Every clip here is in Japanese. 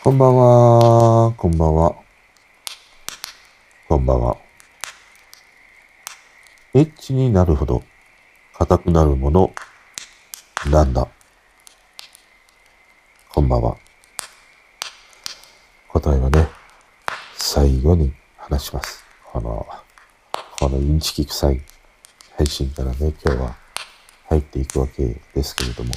こんばんは、こんばんは。こんばんは。エッチになるほど硬くなるもの、なんだ？こんばんは。答えはね、最後に話します。この、このインチキ臭い配信からね、今日は入っていくわけですけれども。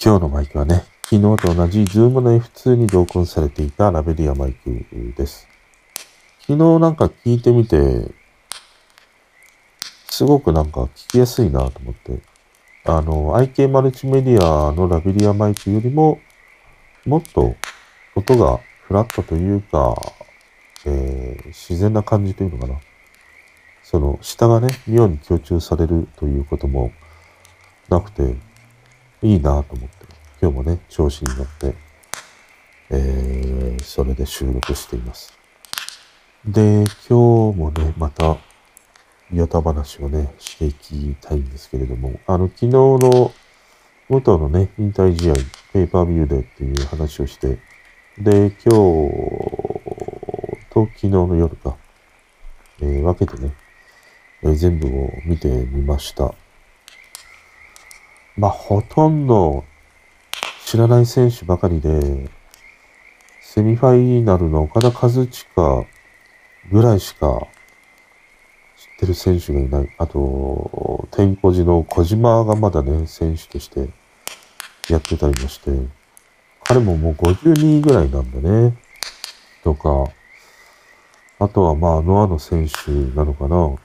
今日のマイクはね、昨日と同じ Zoom の F2 に同梱されていたラベリアマイクです。昨日なんか聞いてみて、すごくなんか聞きやすいなと思って、あの、IK マルチメディアのラベリアマイクよりも、もっと音がフラットというか、えー自然な感じというのかな。その、下がね、妙に強調されるということもなくて、いいなと思って、今日もね、調子に乗って、えー、それで収録しています。で、今日もね、また、ヨタ話をね、していきたいんですけれども、あの、昨日の、元のね、引退試合、ペーパービューでっていう話をして、で、今日と昨日の夜か、えー分けてね、えー全部を見てみました。まあ、ほとんど知らない選手ばかりで、セミファイナルの岡田和親ぐらいしか知ってる選手がいない。あと、天候寺の小島がまだね、選手としてやってたりもして、彼ももう52位ぐらいなんだね。とか、あとはまあ、ノアの選手なのかな。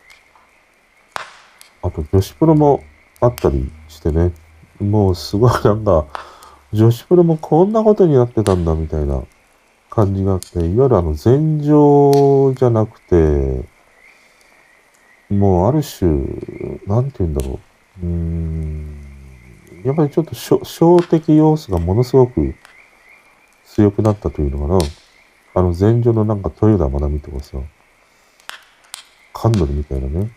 あと、女子プロもあったりしてね。もうすごいなんか、女子プロもこんなことになってたんだみたいな感じがあって、いわゆるあの前場じゃなくて、もうある種、なんて言うんだろう。うーん、やっぱりちょっと小小的要素がものすごく強くなったというのかな。あの前場のなんか豊田真奈美とかさ、カンドルみたいなね。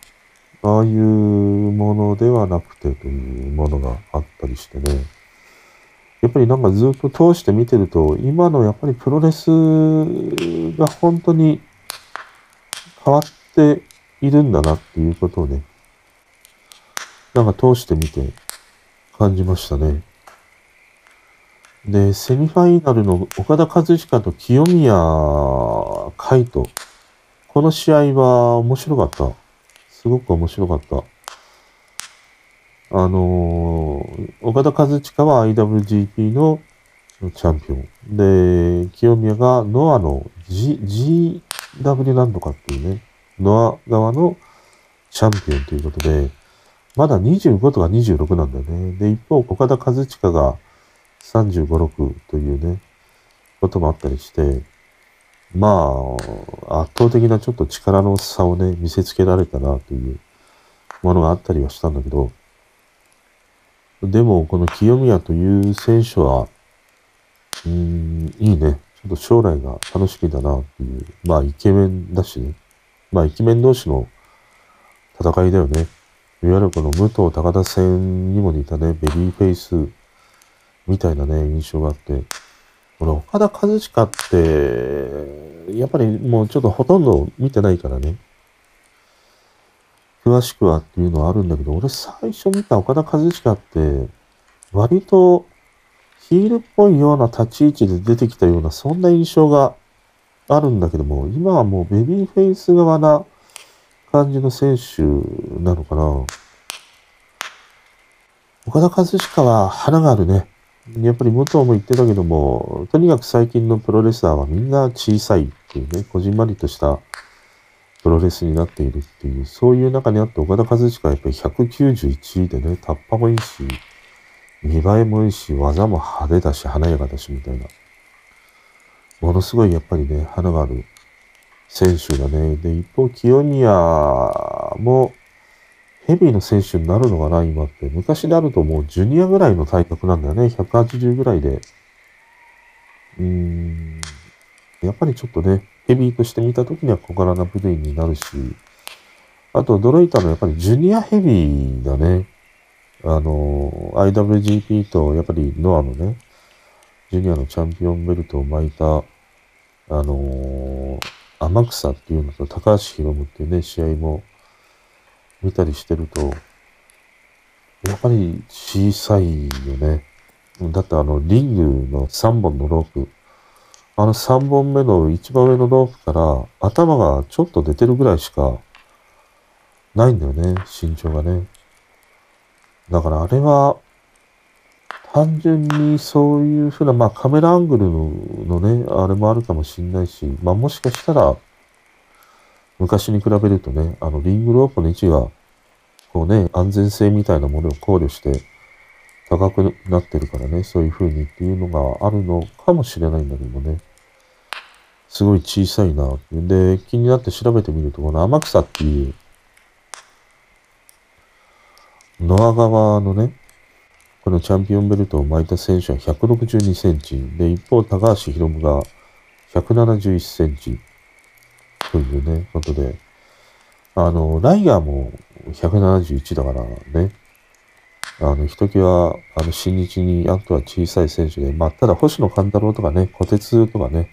ああいうものではなくてというものがあったりしてね。やっぱりなんかずっと通して見てると、今のやっぱりプロレスが本当に変わっているんだなっていうことをね、なんか通してみて感じましたね。で、セミファイナルの岡田和親と清宮海斗。この試合は面白かった。すごく面白かった。あのー岡田和親は IWGP のチャンピオン。で、清宮がノアの G、GW なんとかっていうね、ノア側のチャンピオンということで、まだ25とか26なんだよね。で、一方、岡田和親が35、6というね、こともあったりして、まあ、圧倒的なちょっと力の差をね、見せつけられたなというものがあったりはしたんだけど、でも、この清宮という選手は、うん、いいね。ちょっと将来が楽しみだなっていう。まあ、イケメンだしね。まあ、イケメン同士の戦いだよね。いわゆるこの武藤高田戦にも似たね、ベビーフェイスみたいなね、印象があって。この岡田和親って、やっぱりもうちょっとほとんど見てないからね。詳しくはっていうのはあるんだけど、俺最初見た岡田和親って、割とヒールっぽいような立ち位置で出てきたような、そんな印象があるんだけども、今はもうベビーフェイス側な感じの選手なのかな。岡田和親は花があるね。やっぱり武藤も言ってたけども、とにかく最近のプロレスラーはみんな小さいっていうね、こじんまりとしたプロレスになっているっていう、そういう中にあって岡田和親はやっぱり191でね、タッパもいいし、見栄えもいいし、技も派手だし、華やかだし、みたいな。ものすごいやっぱりね、花がある選手だね。で、一方、清宮もヘビーの選手になるのかな、今って。昔であるともうジュニアぐらいの体格なんだよね。180ぐらいで。うーん。やっぱりちょっとね、ヘビーとして見たときには小柄な部類になるし、あと驚いたのはやっぱりジュニアヘビーだね。あの、IWGP とやっぱりノアのね、ジュニアのチャンピオンベルトを巻いた、あのー、天草っていうのと高橋宏夢っていうね、試合も見たりしてると、やっぱり小さいよね。だってあの、リングの3本のロープ、あの3本目の一番上のロープから頭がちょっと出てるぐらいしかないんだよね、身長がね。だからあれは、単純にそういうふうな、まあカメラアングルのね、あれもあるかもしんないし、まあもしかしたら、昔に比べるとね、あのリングロープの位置が、こうね、安全性みたいなものを考慮して高くなってるからね、そういう風にっていうのがあるのかもしれないんだけどね。すごい小さいな。で、気になって調べてみると、この天草っていう、ノア側のね、このチャンピオンベルトを巻いた選手は162センチ。で、一方、高橋宏夢が171センチ。というね、ことで。あの、ライガーも171だからね。あの、ひときわ、あの、新日にあとは小さい選手で、まあ、ただ星野勘太郎とかね、小鉄とかね、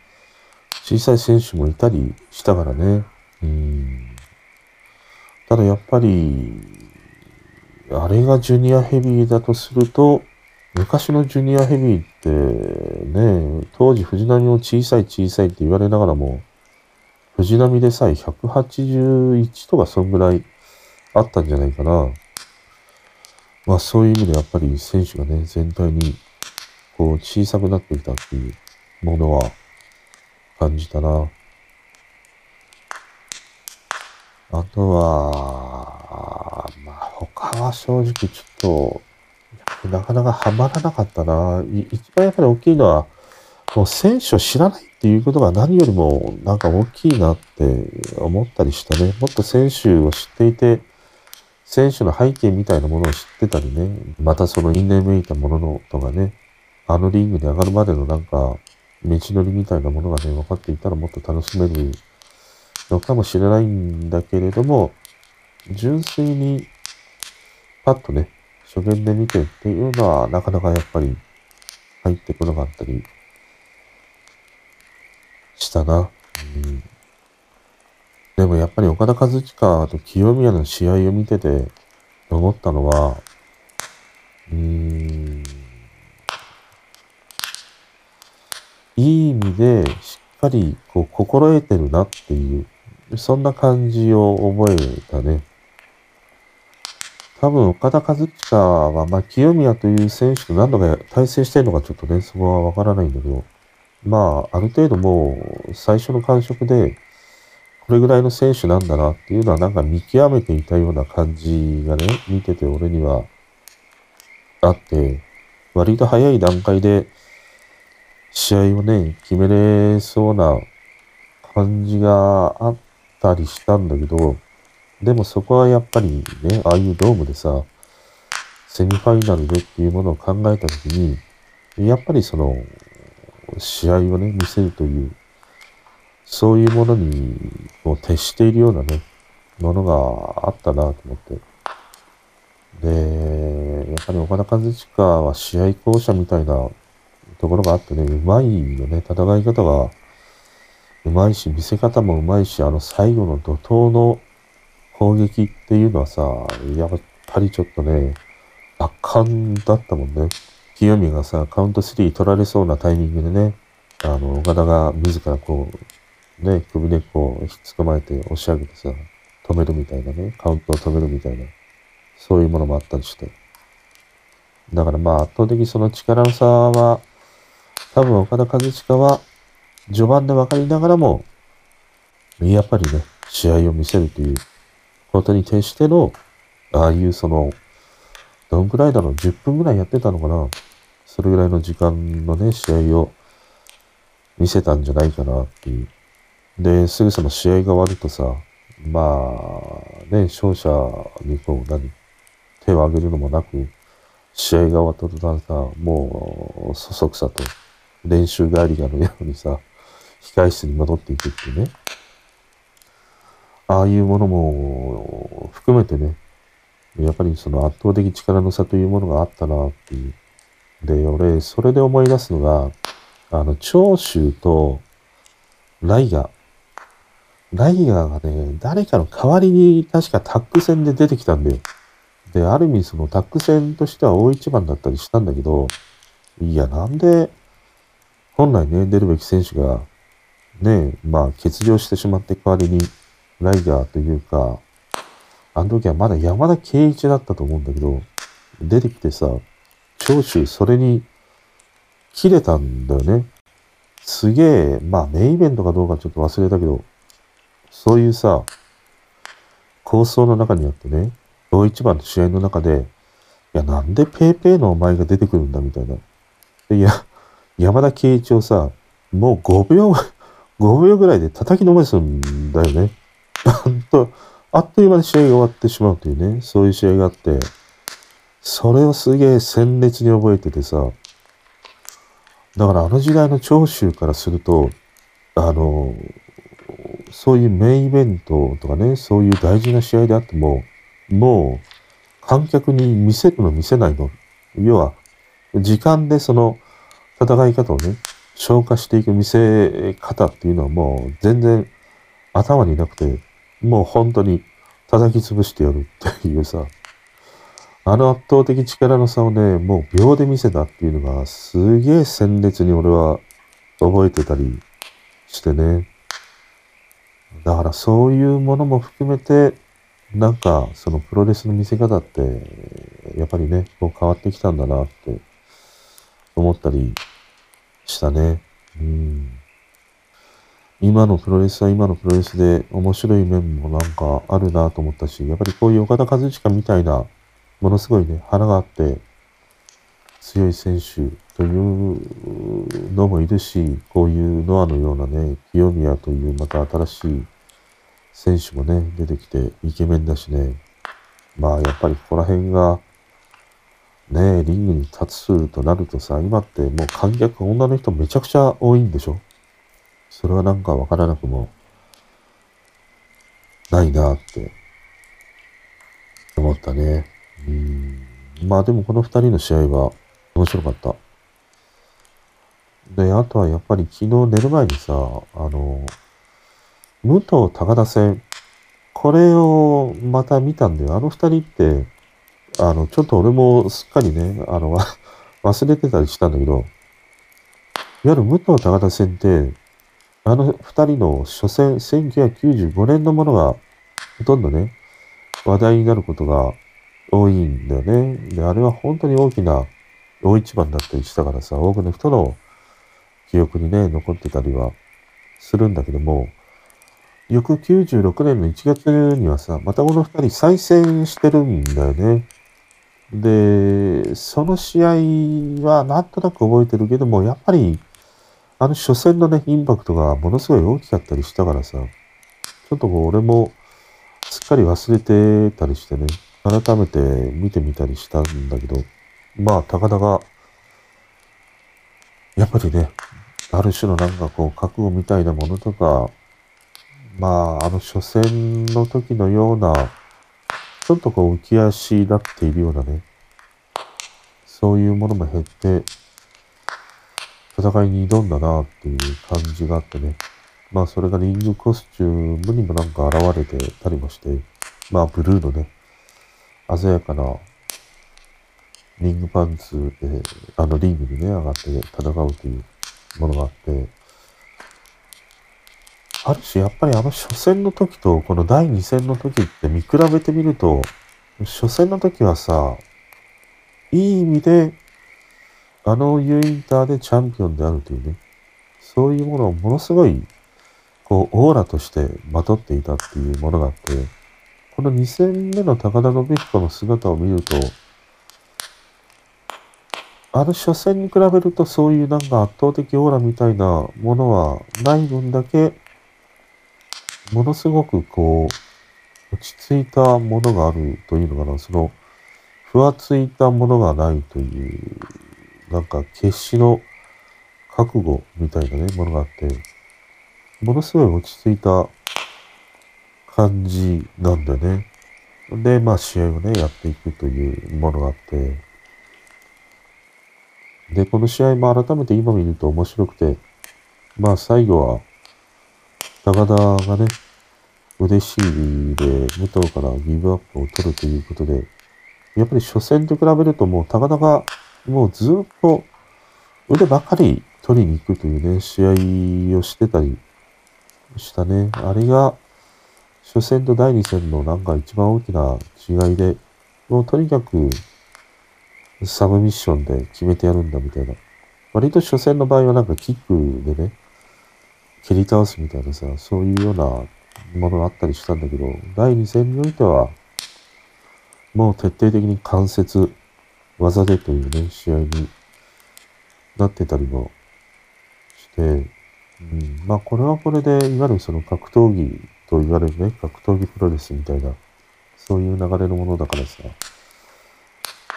小さい選手もいたりしたからね。うん。ただやっぱり、あれがジュニアヘビーだとすると、昔のジュニアヘビーってね、当時藤波も小さい小さいって言われながらも、藤波でさえ181とかそんぐらいあったんじゃないかな。まあそういう意味でやっぱり選手がね、全体にこう小さくなっていたっていうものは感じたな。あとは、まあ他は正直ちょっと、なかなかハマらなかったな。一番やっぱり大きいのは、もう選手を知らないっていうことが何よりもなんか大きいなって思ったりしたね。もっと選手を知っていて、選手の背景みたいなものを知ってたりね、またその因縁めいたもののとかね、あのリングに上がるまでのなんか、道のりみたいなものがね、分かっていたらもっと楽しめるのかもしれないんだけれども、純粋にパッとね、初見で見てっていうのはなかなかやっぱり入ってこなかったりしたな。うん、でもやっぱり岡田和親と清宮の試合を見てて思ったのは、うーん、いい意味でしっかりこう心得てるなっていう、そんな感じを覚えたね。多分岡田和親は、まあ、清宮という選手と何度か対戦してるのかちょっとね、そこはわからないんだけど、まあ、ある程度もう最初の感触で、これぐらいの選手なんだなっていうのはなんか見極めていたような感じがね、見てて俺にはあって、割と早い段階で試合をね、決めれそうな感じがあったりしたんだけど、でもそこはやっぱりね、ああいうドームでさ、セミファイナルでっていうものを考えたときに、やっぱりその、試合をね、見せるという、そういうものにもう徹しているようなね、ものがあったなと思って。で、やっぱり岡田和親は試合巧者みたいなところがあってね、うまいよね。戦い方がうまいし、見せ方もうまいし、あの最後の怒涛の攻撃っていうのはさ、やっぱりちょっとね、圧巻だったもんね。清宮がさ、カウント3取られそうなタイミングでね、あの、岡田が自らこう、ね、首根っこをひっつかまえて押し上げてさ、止めるみたいなね、カウントを止めるみたいな、そういうものもあったりして。だからまあ圧倒的その力の差は、多分岡田和親は、序盤で分かりながらも、やっぱりね、試合を見せるということに徹しての、ああいうその、どんくらいだろう、10分ぐらいやってたのかな。それぐらいの時間のね、試合を見せたんじゃないかなっていう。で、すぐさま試合が終わるとさ、まあ、ね、勝者にこう、何、手を挙げるのもなく、試合が終わった途端さ、もう、そそくさと、練習帰りがのようにさ、控室に戻っていくっていうね。ああいうものも含めてね、やっぱりその圧倒的力の差というものがあったなっていう。で、俺、それで思い出すのが、あの、長州とライガー。ライガーがね、誰かの代わりに確かタッグ戦で出てきたんだよ。で、ある意味そのタッグ戦としては大一番だったりしたんだけど、いや、なんで、本来ね、出るべき選手が、ね、まあ、欠場してしまって代わりに、ライガーというか、あの時はまだ山田圭一だったと思うんだけど、出てきてさ、長州それに切れたんだよね。すげえ、まあメインイベントかどうかちょっと忘れたけど、そういうさ、構想の中にあってね、大一番の試合の中で、いや、なんでペーペーのお前が出てくるんだみたいな。いや、山田圭一をさ、もう5秒、5秒ぐらいで叩きのめすんだよね。ほんと、あっという間に試合が終わってしまうというね、そういう試合があって、それをすげえ鮮烈に覚えててさ、だからあの時代の長州からすると、あの、そういうメインイベントとかね、そういう大事な試合であっても、もう観客に見せるの見せないの。要は、時間でその戦い方をね、消化していく見せ方っていうのはもう全然頭になくて、もう本当に叩き潰してやるっていうさ、あの圧倒的力の差をね、もう秒で見せたっていうのがすげえ鮮烈に俺は覚えてたりしてね。だからそういうものも含めて、なんかそのプロレスの見せ方って、やっぱりね、こう変わってきたんだなって思ったりしたね。うん。今のプロレスは今のプロレスで面白い面もなんかあるなと思ったし、やっぱりこういう岡田和親みたいな、ものすごいね、花があって強い選手というのもいるし、こういうノアのようなね、清宮というまた新しい選手もね、出てきてイケメンだしね、まあやっぱりここら辺が、ね、リングに立つとなるとさ、今ってもう観客、女の人めちゃくちゃ多いんでしょ？それはなんかわからなくもないなって思ったね。うん。まあでもこの二人の試合は面白かった。で、あとはやっぱり昨日寝る前にさ、あの、武藤高田戦、これをまた見たんだよ。あの二人って、あの、ちょっと俺もすっかりね、あの、忘れてたりしたんだけど、いわゆる武藤高田戦って、あの二人の初戦、1995年のものが、ほとんどね、話題になることが多いんだよね。で、あれは本当に大きな大一番だったりしたからさ、多くの人の記憶にね、残ってたりはするんだけども、翌96年の1月にはさ、またこの二人再戦してるんだよね。で、その試合はなんとなく覚えてるけども、やっぱり、あの初戦のね、インパクトがものすごい大きかったりしたからさ、ちょっとこう俺もすっかり忘れてたりしてね、改めて見てみたりしたんだけど、まあ、高田が、やっぱりね、ある種のなんかこう、覚悟みたいなものとか、まあ、あの初戦の時のような、ちょっとこう浮き足立っているようなね、そういうものも減って、戦いに挑んだなっていう感じがあってね。まあそれがリングコスチュームにもなんか現れてたりもして、まあブルーのね、鮮やかなリングパンツで、あのリングにね、上がって戦うというものがあって、ある種やっぱりあの初戦の時とこの第2戦の時って見比べてみると、初戦の時はさ、いい意味で、あのユーインターでチャンピオンであるというね、そういうものをものすごい、こう、オーラとしてまとっていたっていうものがあって、この2戦目の高田信彦の姿を見ると、あの初戦に比べるとそういうなんか圧倒的オーラみたいなものはない分だけ、ものすごくこう、落ち着いたものがあるというのかな、その、ふわついたものがないという、なんか決死の覚悟みたいなね、ものがあって、ものすごい落ち着いた感じなんだね。で、まあ試合をね、やっていくというものがあって、で、この試合も改めて今見ると面白くて、まあ最後は、高田がね、腕しりで武藤からギブアップを取るということで、やっぱり初戦と比べるともう高田がもうずっと腕ばかり取りに行くというね、試合をしてたりしたね。あれが初戦と第2戦のなんか一番大きな違いで、もうとにかくサブミッションで決めてやるんだみたいな。割と初戦の場合はなんかキックでね、蹴り倒すみたいなさ、そういうようなものがあったりしたんだけど、第2戦においては、もう徹底的に関節技でというね、試合になってたりもして、うん、まあこれはこれで、いわゆるその格闘技と言われるね、格闘技プロレスみたいな、そういう流れのものだからさ、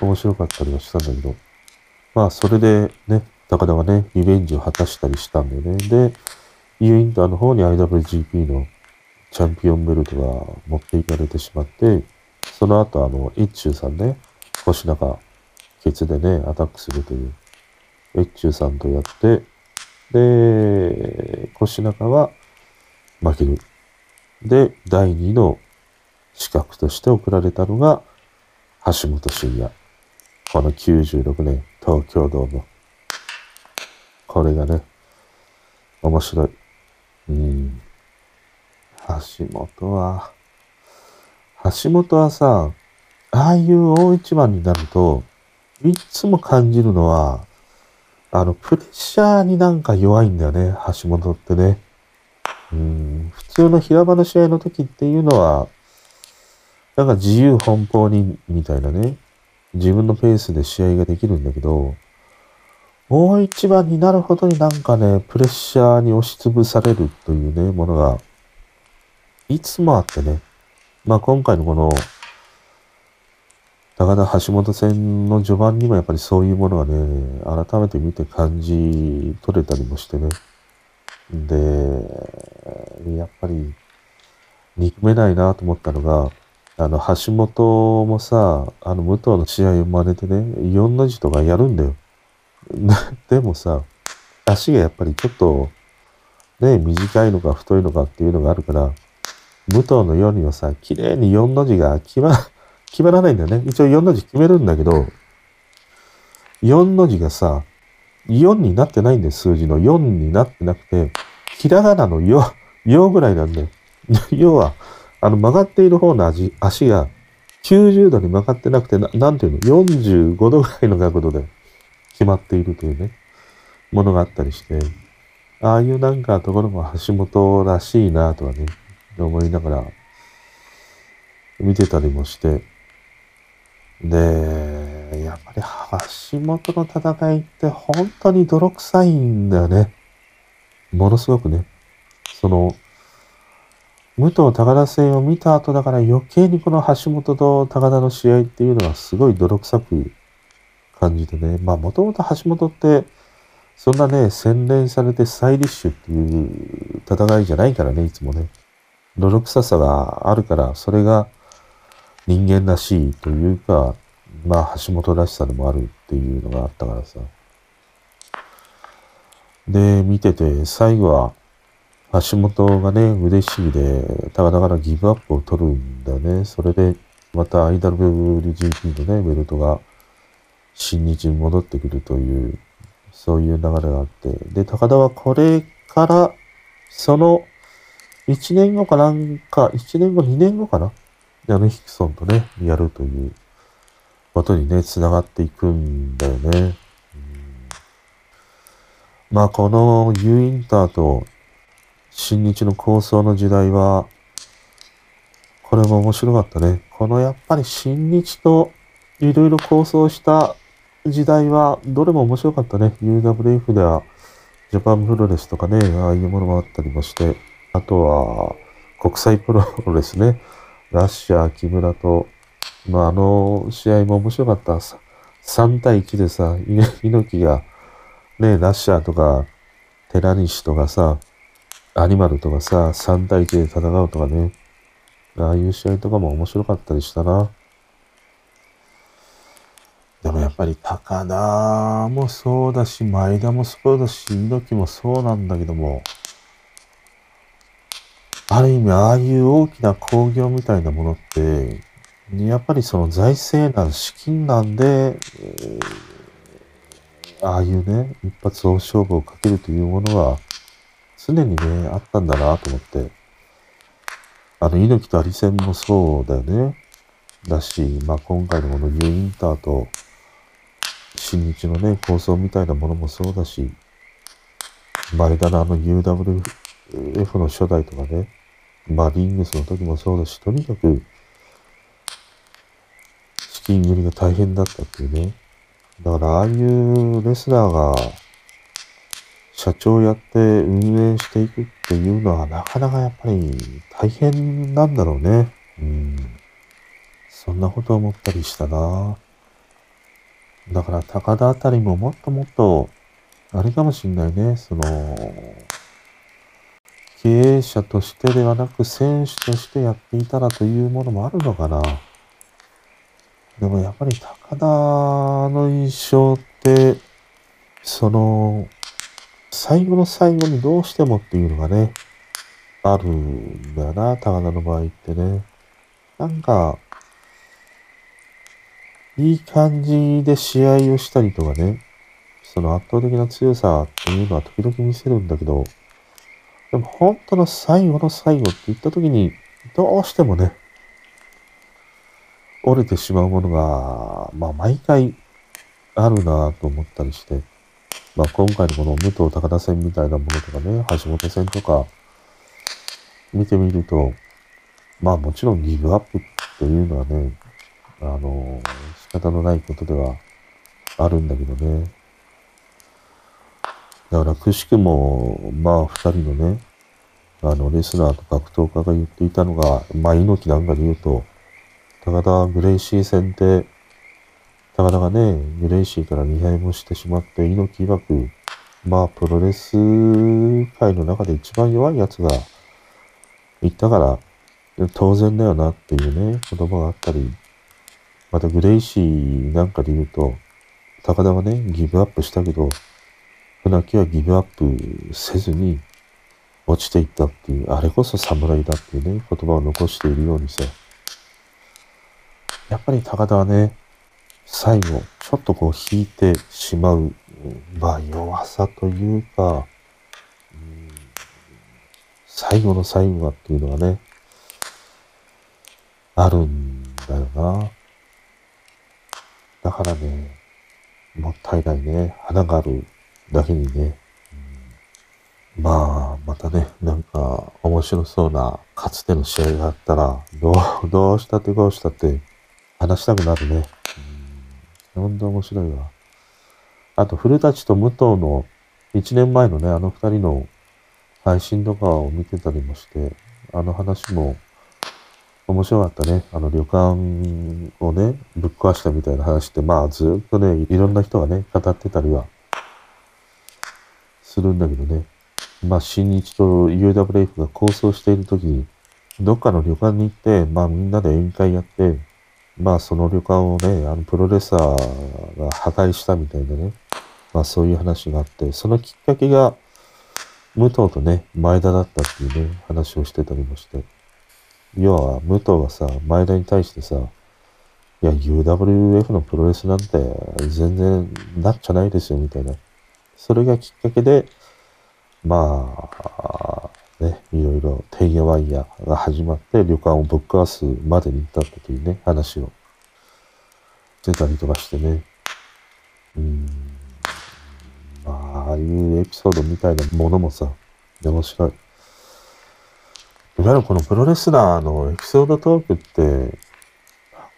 面白かったりはしたんだけど、まあそれでね、高田はね、リベンジを果たしたりしたんだよね。で、ユインターの方に IWGP のチャンピオンベルトが持っていかれてしまって、その後あの、一中さんね、腰中、ケツでね、アタックするという、一中さんとやって、で、腰中は負ける。で、第2の資格として送られたのが、橋本真也。この96年、東京ドーム。これがね、面白い。うん。橋本は、橋本はさ、ああいう大一番になると、いつも感じるのは、あの、プレッシャーになんか弱いんだよね、橋本ってね。うん、普通の平場の試合の時っていうのは、なんか自由奔放に、みたいなね、自分のペースで試合ができるんだけど、大一番になるほどになんかね、プレッシャーに押しつぶされるというね、ものが、いつもあってね。まあ今回のこの、高田橋本戦の序盤にもやっぱりそういうものがね、改めて見て感じ取れたりもしてね。で、やっぱり、憎めないなと思ったのが、あの、橋本もさ、あの、武藤の試合を真似てね、4の字とかやるんだよ。でもさ、足がやっぱりちょっと、ね、短いのか太いのかっていうのがあるから、武藤の4にはさ、綺麗に4の字が決ま、決まらないんだよね。一応4の字決めるんだけど、4の字がさ、4になってないんだよ、数字の。4になってなくて、ひらがなの4、4ぐらいなんだよ。要は、あの曲がっている方の足足が90度に曲がってなくてな、なんていうの ?45 度ぐらいの角度で決まっているというね、ものがあったりして、ああいうなんかところも橋本らしいなとはね、思いながら見てたりもして、で、やっぱり橋本の戦いって本当に泥臭いんだよね。ものすごくね。その、武藤高田戦を見た後だから余計にこの橋本と高田の試合っていうのはすごい泥臭く感じてね。まあもともと橋本ってそんなね、洗練されてスタイリッシュっていう戦いじゃないからね、いつもね。泥臭さがあるから、それが人間らしいというか、まあ橋本らしさでもあるっていうのがあったからさ。で、見てて、最後は、橋本がね、嬉しいで、高田からギブアップを取るんだよね。それで、また IWGP のね、ベルトが新日に戻ってくるという、そういう流れがあって。で、高田はこれから、その、1年後かなんか、1年後、2年後かな？あのヒクソンとね、やるということにね、繋がっていくんだよね。まあ、この U インターと新日の構想の時代は、これも面白かったね。このやっぱり新日といろいろ構想した時代は、どれも面白かったね。UWF では、ジャパンプロレスとかね、ああいうものもあったりもして、あとは、国際プロレスね。ラッシャー、木村と、まあ、あの試合も面白かった。3対1でさ、猪木が、ね、ラッシャーとか、寺西とかさ、アニマルとかさ、3対1で戦うとかね。ああいう試合とかも面白かったりしたな。でもやっぱり高田もそうだし、前田もそうだし、猪木もそうなんだけども、ある意味、ああいう大きな工業みたいなものって、やっぱりその財政難、資金難で、えー、ああいうね、一発大勝負をかけるというものは、常にね、あったんだなと思って。あの、猪木とアリセンもそうだよね。だし、まあ、今回のこの U インターと、新日のね、構想みたいなものもそうだし、前田のあの UWF の初代とかね、まあ、リングスの時もそうだし、とにかく、資金繰りが大変だったっていうね。だから、ああいうレスラーが、社長やって運営していくっていうのは、なかなかやっぱり大変なんだろうね。うん。そんなこと思ったりしたな。だから高田あたりももっともっと、あれかもしんないね、その、経営者としてではなく選手としてやっていたらというものもあるのかな。でもやっぱり高田の印象って、その、最後の最後にどうしてもっていうのがね、あるんだよな、高田の場合ってね。なんか、いい感じで試合をしたりとかね、その圧倒的な強さっていうのは時々見せるんだけど、でも本当の最後の最後って言った時に、どうしてもね、折れてしまうものが、まあ毎回あるなと思ったりして、まあ今回のこの武藤高田戦みたいなものとかね、橋本戦とか見てみると、まあもちろんギブアップっていうのはね、あの、方のないことではあるんだけどね。だから、くしくも、まあ、二人のね、あの、レスラーと格闘家が言っていたのが、まあ、猪木なんかで言うと、高田グレイシー戦で、高田がね、グレイシーから2敗もしてしまって、猪木曰く、まあ、プロレス界の中で一番弱いやつが行ったから、当然だよなっていうね、言葉があったり、またグレイシーなんかで言うと、高田はね、ギブアップしたけど、船木はギブアップせずに落ちていったっていう、あれこそ侍だっていうね、言葉を残しているようにさ、やっぱり高田はね、最後、ちょっとこう引いてしまう、まあ弱さというか、最後の最後がっていうのがね、あるんだよな。だからね、もったいないね。花があるだけにね。うん、まあ、またね、なんか面白そうなかつての試合があったら、どう、どうしたってどうしたって話したくなるね。うん、本当面白いわ。あと、古舘と武藤の1年前のね、あの2人の配信とかを見てたりもして、あの話も面白かったね。あの旅館をね、ぶっ壊したみたいな話って、まあずっとね、いろんな人がね、語ってたりはするんだけどね。まあ新日と UWF が構想している時に、どっかの旅館に行って、まあみんなで宴会やって、まあその旅館をね、あのプロレスラーが破壊したみたいなね、まあそういう話があって、そのきっかけが武藤とね、前田だったっていうね、話をしてたりもして。要は、武藤がさ、前田に対してさ、いや、UWF のプロレスなんて全然なっちゃないですよ、みたいな。それがきっかけで、まあ、ね、いろいろ、てんやわんやが始まって、旅館をぶっ壊すまでに至ったというね、話をしてたりとかしてね。うん。まあ、ああいうエピソードみたいなものもさ、面白い。いわゆるこのプロレスラーのエピソードトークって、なん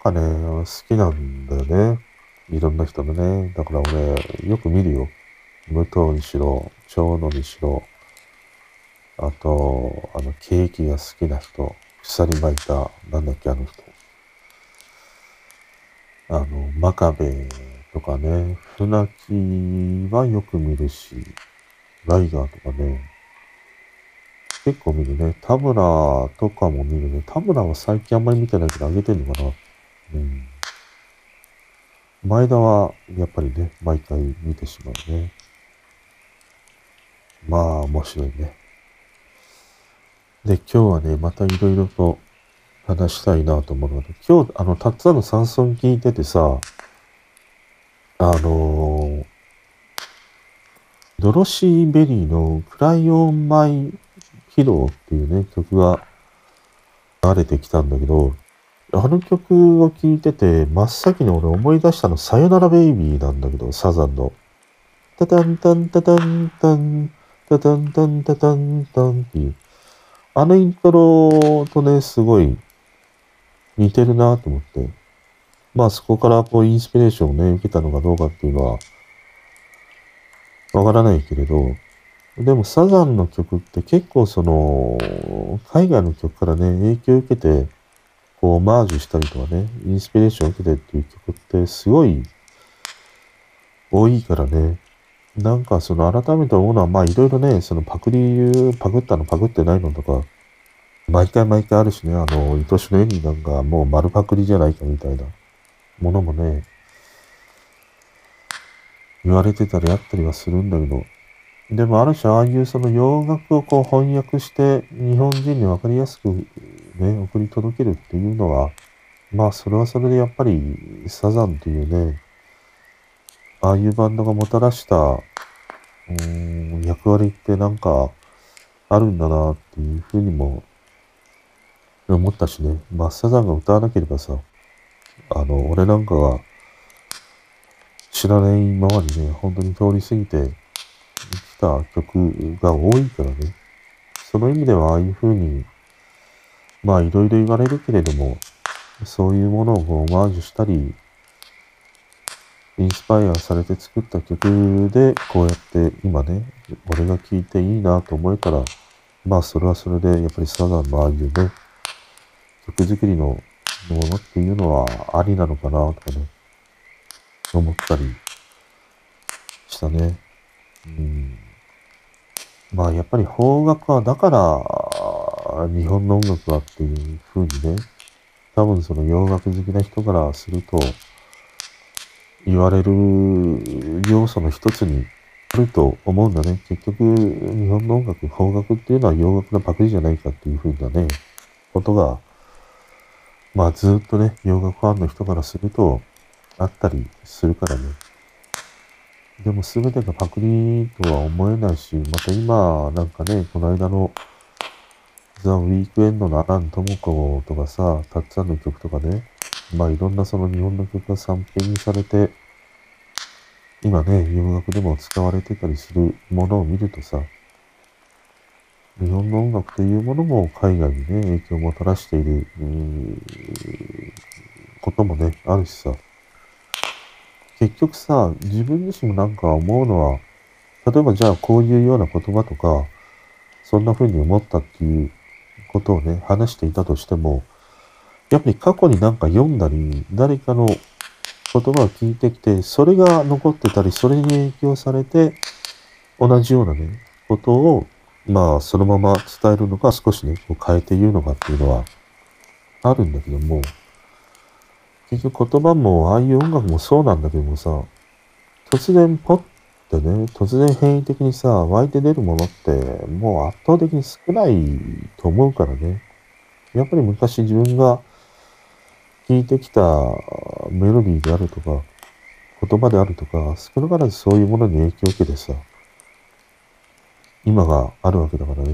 かね、好きなんだよね。いろんな人のね。だから俺、よく見るよ。武藤にしろ、長野にしろ、あと、あの、ケーキが好きな人、鎖巻いた、なんだっけ、あの人。あの、真壁とかね、船木はよく見るし、ライガーとかね、結構見るね。田村とかも見るね。田村は最近あんまり見てないけど、あげてんのかな。うん。前田はやっぱりね、毎回見てしまうね。まあ、面白いね。で、今日はね、またいろいろと話したいなと思うので、今日、あの、達郎さんのサンソン聞いててさ、あのー、ドロシー・ベリーの Crying On My Pillow っていうね、曲が流れてきたんだけど、あの曲を聴いてて、真っ先に俺思い出したの、さよならベイビーなんだけど、サザンの。タタンタンタタンタン、タタンタンタタンタンっていう。あのイントロとね、すごい似てるなと思って。まあそこからこうインスピレーションをね、受けたのかどうかっていうのは、わからないけれど、でもサザンの曲って結構その、海外の曲からね、影響を受けて、こうマージュしたりとかね、インスピレーションを受けてっていう曲ってすごい多いからね。なんかその改めて思うのは、まあいろいろね、そのパクリ、パクったのパクってないのとか、毎回毎回あるしね、あの、愛しの絵になんかもう丸パクリじゃないかみたいな。ものもね、言われてたりあったりはするんだけど、でもある種ああいうその洋楽をこう翻訳して日本人にわかりやすくね、送り届けるっていうのは、まあそれはそれでやっぱりサザンっていうね、ああいうバンドがもたらした、うーん、役割ってなんかあるんだなっていうふうにも思ったしね、まあサザンが歌わなければさ、あの、俺なんかが知らないままにね、本当に通り過ぎてた曲が多いからね。その意味ではああいう風に、まあいろいろ言われるけれども、そういうものをオマージュしたり、インスパイアされて作った曲で、こうやって今ね、俺が聴いていいなと思えたら、まあそれはそれで、やっぱりサザンのああいうね、曲作りのものっていうのはありなのかなとかね、思ったりしたね。うん。まあやっぱり邦楽はだから日本の音楽はっていう風にね、多分その洋楽好きな人からすると言われる要素の一つにあると思うんだね。結局日本の音楽、邦楽っていうのは洋楽のパクリじゃないかっていう風なね、ことがまあずっとね、洋楽ファンの人からすると、あったりするからね。でも全てがパクリとは思えないし、また今、なんかね、この間のザ・ウィークエンドのアラン・トモコとかさ、たっつぁんの曲とかね、まあいろんなその日本の曲がサンプリングされて、今ね、洋楽でも使われてたりするものを見るとさ、日本の音楽というものも海外にね、影響をもたらしている、こともね、あるしさ。結局さ、自分自身もなんか思うのは、例えばじゃあこういうような言葉とか、そんな風に思ったっていうことをね、話していたとしても、やっぱり過去になんか読んだり、誰かの言葉を聞いてきて、それが残ってたり、それに影響されて、同じようなね、ことをまあ、そのまま伝えるのか、少しね、こう変えて言うのかっていうのはあるんだけども、結局言葉も、ああいう音楽もそうなんだけどもさ、突然ポッてね、突然変異的にさ、湧いて出るものって、もう圧倒的に少ないと思うからね。やっぱり昔自分が聴いてきたメロディーであるとか、言葉であるとか、少なからずそういうものに影響を受けてさ、今があるわけだからね。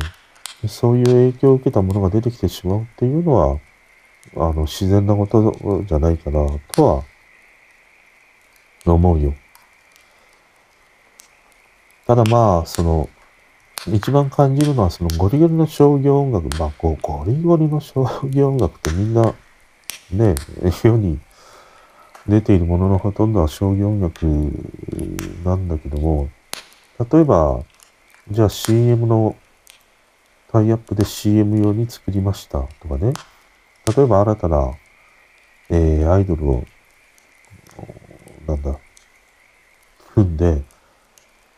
そういう影響を受けたものが出てきてしまうっていうのは、あの、自然なことじゃないかな、とは、思うよ。ただまあ、その、一番感じるのは、そのゴリゴリの商業音楽、まあ、こう、ゴリゴリの商業音楽ってみんな、ね、世に出ているもののほとんどは商業音楽なんだけども、例えば、じゃあ CM のタイアップで CM 用に作りましたとかね。例えば新たな、えー、アイドルを、なんだ、組んで、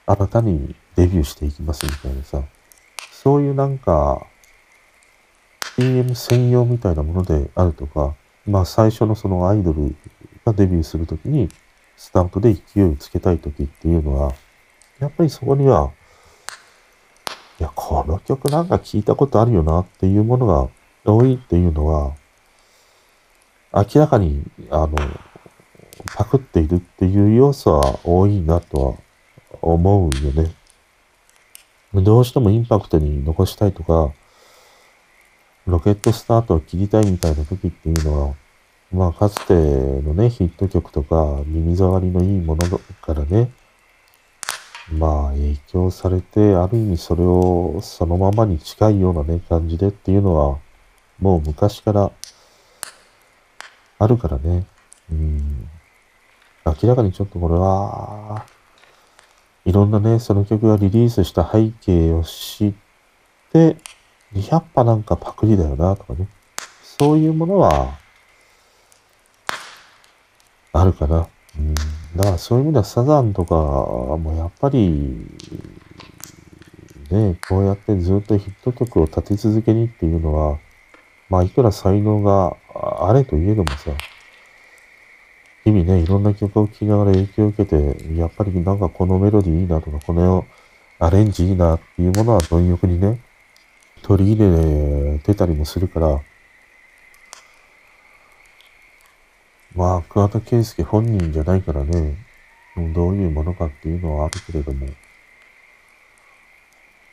新たにデビューしていきますみたいなさ、そういうなんか、CM 専用みたいなものであるとか、まあ最初のそのアイドルがデビューするときに、スタンプで勢いをつけたい時っていうのは、やっぱりそこには、いや、この曲なんか聞いたことあるよなっていうものが多いっていうのは、明らかに、あの、パクっているっていう要素は多いなとは思うよね。どうしてもインパクトに残したいとか、ロケットスタートを切りたいみたいな時っていうのは、まあかつてのね、ヒット曲とか耳障りのいいものからね、まあ影響されて、ある意味それをそのままに近いようなね、感じでっていうのは、もう昔からあるからね。うん。明らかにちょっとこれは、いろんなね、その曲がリリースした背景を知って、200波なんかパクリだよな、とかね。そういうものは、あるかな。うん。だからそういう意味ではサザンとかもやっぱり、ね、こうやってずっとヒット曲を立て続けにっていうのは、まあいくら才能があれといえどもさ、日々ね、いろんな曲を聴きながら影響を受けて、やっぱりなんかこのメロディーいいなとか、このアレンジいいなっていうものは貪欲にね、取り入れてたりもするから、まあ、桑田佳祐本人じゃないからね、どういうものかっていうのはあるけれども、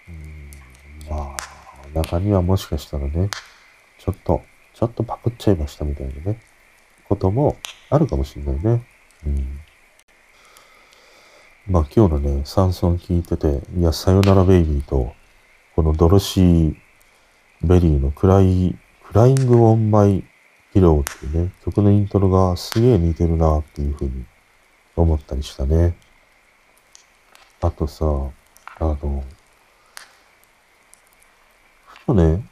うんまあ、中にはもしかしたらね、ちょっと、ちょっとパクっちゃいましたみたいなね、こともあるかもしれないね。うん。まあ今日のね、サンソン聞いてて、いや、さよならベイビーと、このドロシー・ベリーの cry、Crying on My Pillow っていうね、曲のイントロがすげえ似てるなっていうふうに思ったりしたね。あとさ、あの、ふとね、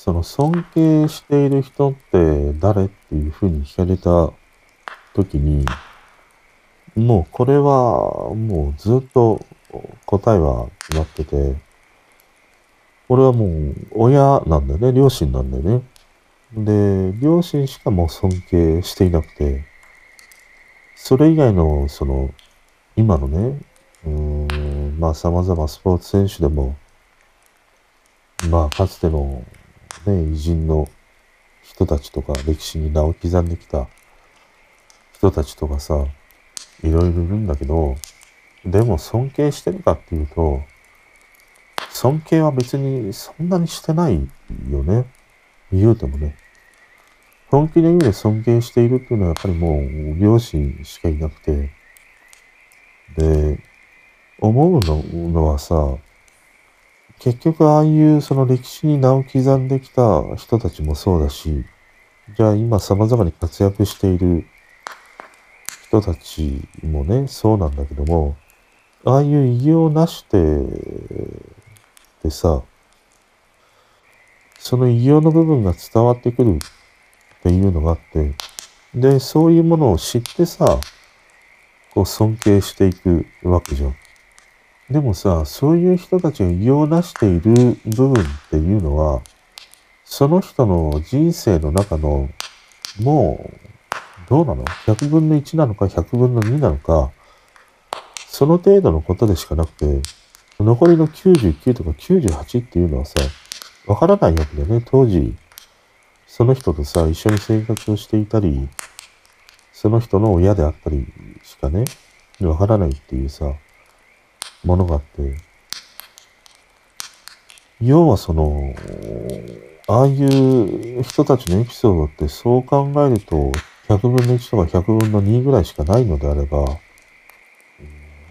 その尊敬している人って誰っていうふうに聞かれた時に、もうこれはもうずっと答えは決まってて、これはもう親なんだよね、両親なんだよね。で、両親しかもう尊敬していなくて、それ以外の、その、今のね、うーん、まあ様々スポーツ選手でも、まあかつてのね、偉人の人たちとか、歴史に名を刻んできた人たちとかさ、いろいろいるんだけど、でも尊敬してるかっていうと、尊敬は別にそんなにしてないよね。言うてもね。本気の意味で尊敬しているっていうのはやっぱりもう両親しかいなくて。で、思うのはさ、結局ああいうその歴史に名を刻んできた人たちもそうだし、じゃあ今様々に活躍している人たちもね、そうなんだけども、ああいう偉業を成して、でさ、その偉業の部分が伝わってくるっていうのがあって、で、そういうものを知ってさ、こう尊敬していくわけじゃん。でもさ、そういう人たちが異をなしている部分っていうのは、その人の人生の中の、もう、どうなの ?100 分の1なのか100分の2なのか、その程度のことでしかなくて、残りの99とか98っていうのはさ、わからないわけだよね。当時、その人とさ、一緒に生活をしていたり、その人の親であったりしかね、わからないっていうさ、ものがあって、要はその、ああいう人たちのエピソードってそう考えると、100分の1とか100分の2ぐらいしかないのであれば、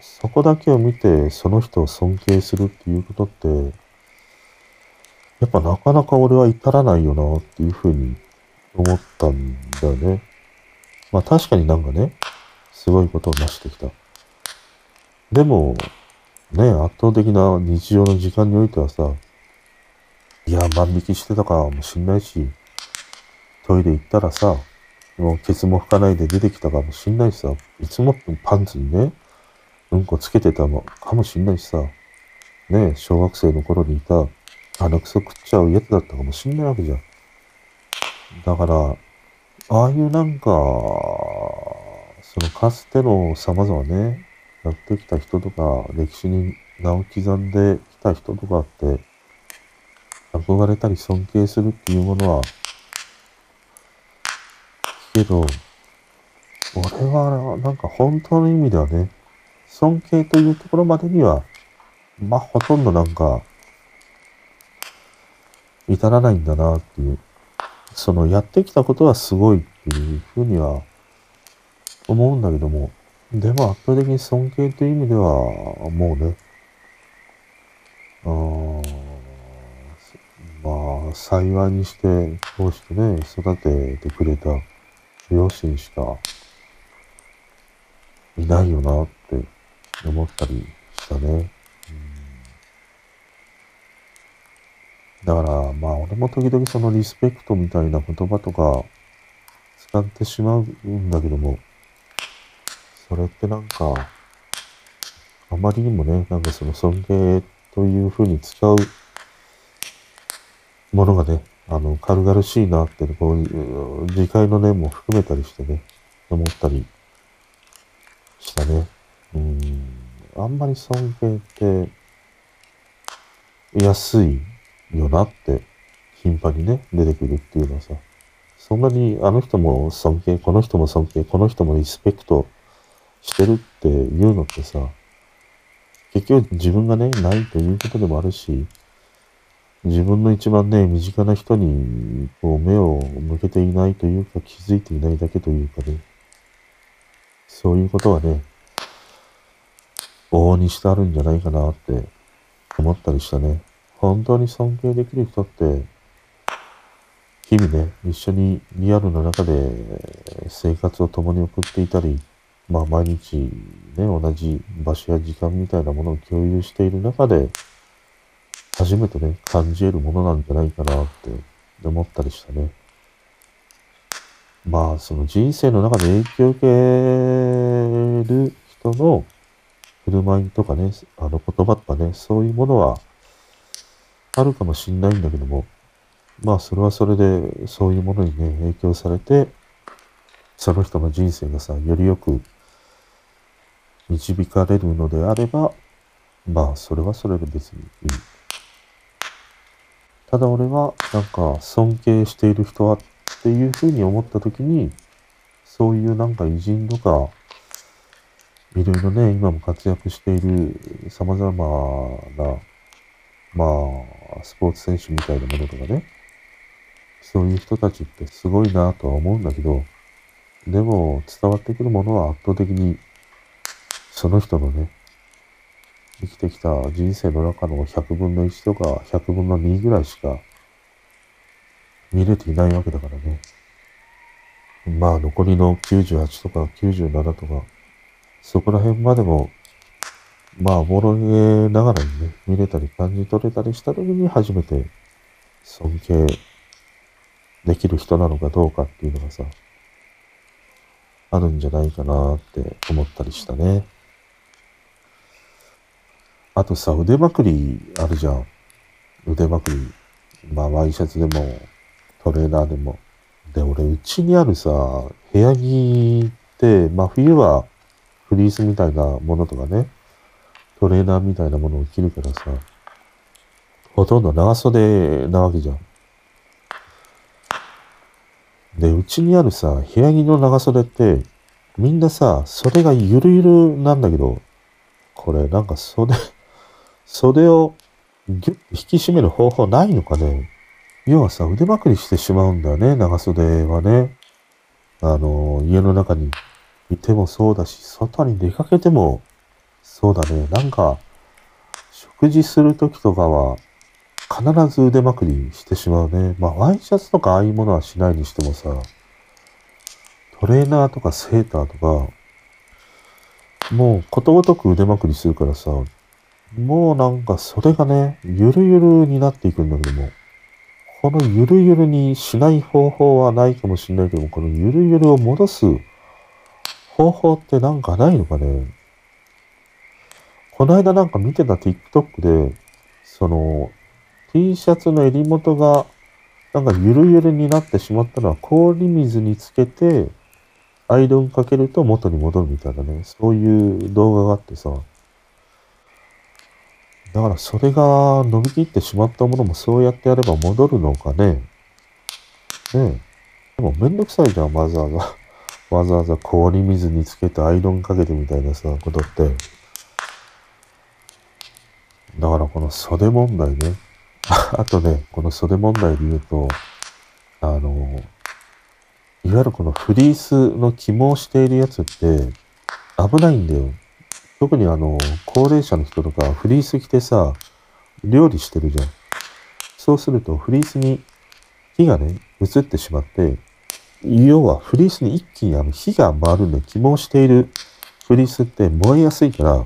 そこだけを見てその人を尊敬するっていうことって、やっぱなかなか俺は至らないよなっていうふうに思ったんだよね。まあ確かになんかね、すごいことを成してきた。でも、ね、圧倒的な日常の時間においてはさ、いや、万引きしてたかもしんないし、トイレ行ったらさ、もうケツも拭かないで出てきたかもしんないしさ、いつもパンツにね、うんこつけてたのかもしんないしさ、ね、小学生の頃にいた、鼻くそ食っちゃうやつだったかもしんないわけじゃん。だから、ああいうなんか、そのかつての様々ね、やってきた人とか、歴史に名を刻んできた人とかって、憧れたり尊敬するっていうものは、けど、俺はなんか本当の意味ではね、尊敬というところまでには、まあほとんどなんか、至らないんだなっていう。そのやってきたことはすごいっていうふうには思うんだけども、でも圧倒的に尊敬という意味では、もうね、あまあ、幸いにして、こうしてね、育ててくれた両親しかいないよなって思ったりしたね。だから、まあ、俺も時々そのリスペクトみたいな言葉とか使ってしまうんだけども、それってなんか、あまりにもね、なんかその尊敬というふうに使うものがね、あの、軽々しいなって、こういう、次回の念も含めたりしてね、思ったりしたね。うん、あんまり尊敬って、安いよなって、頻繁にね、出てくるっていうのはさ、そんなにあの人も尊敬、この人も尊敬、この人もリスペクトしてるっていうのってさ、結局自分がね、ないということでもあるし、自分の一番ね、身近な人にこう目を向けていないというか気づいていないだけというかね、そういうことはね、往々にしてあるんじゃないかなって思ったりしたね。本当に尊敬できる人って、日々ね、一緒にリアルの中で生活を共に送っていたり、まあ毎日ね、同じ場所や時間みたいなものを共有している中で、初めてね、感じ得るものなんじゃないかなって思ったりしたね。まあ、その人生の中で影響を受ける人の振る舞いとかね、あの言葉とかね、そういうものはあるかもしんないんだけども、まあ、それはそれで、そういうものにね、影響されて、その人の人生がさ、よりよく導かれるのであれば、まあ、それはそれで別にいい。ただ俺は、なんか、尊敬している人はっていうふうに思ったときに、そういうなんか偉人とか、いろいろね、今も活躍している様々な、まあ、スポーツ選手みたいなものとかね、そういう人たちってすごいなとは思うんだけど、でも伝わってくるものは圧倒的にその人のね、生きてきた人生の中の100分の1とか100分の2ぐらいしか見れていないわけだからね。まあ残りの98とか97とか、そこら辺までも、まあおもろげながらにね、見れたり感じ取れたりした時に初めて尊敬できる人なのかどうかっていうのがさ、あるんじゃないかなって思ったりしたね。あとさ、腕まくりあるじゃん。腕まくり。まあ、ワイシャツでも、トレーナーでも。で、俺、うちにあるさ、部屋着って、まあ、冬はフリースみたいなものとかね、トレーナーみたいなものを着るからさ、ほとんど長袖なわけじゃん。で、うちにあるさ、部屋着の長袖って、みんなさ、袖がゆるゆるなんだけど、これなんか袖、袖をギュッと引き締める方法ないのかね？要はさ、腕まくりしてしまうんだよね、長袖はね。あの、家の中にいてもそうだし、外に出かけてもそうだね。なんか、食事するときとかは、必ず腕まくりしてしまうね。まあ、ワイシャツとかああいうものはしないにしてもさ、トレーナーとかセーターとか、もうことごとく腕まくりするからさ、もうなんかそれがね、ゆるゆるになっていくんだけども、このゆるゆるにしない方法はないかもしれないけども、このゆるゆるを戻す方法ってなんかないのかね。この間なんか見てた TikTok で、その、T シャツの襟元が、なんかゆるゆるになってしまったのは、氷水につけて、アイロンかけると元に戻るみたいなね、そういう動画があってさ、だからそれが伸びきってしまったものもそうやってやれば戻るのかね。ねえ。でもめんどくさいじゃん、わざわざ。わざわざ氷水につけてアイロンかけてみたいなさ、ことって。だからこの袖問題ね。あとね、この袖問題で言うと、あの、いわゆるこのフリースの肝をしているやつって危ないんだよ。特にあの、高齢者の人とかフリース着てさ、料理してるじゃん。そうするとフリースに火がね、移ってしまって、要はフリースに一気にあの火が回るんで起毛しているフリースって燃えやすいから、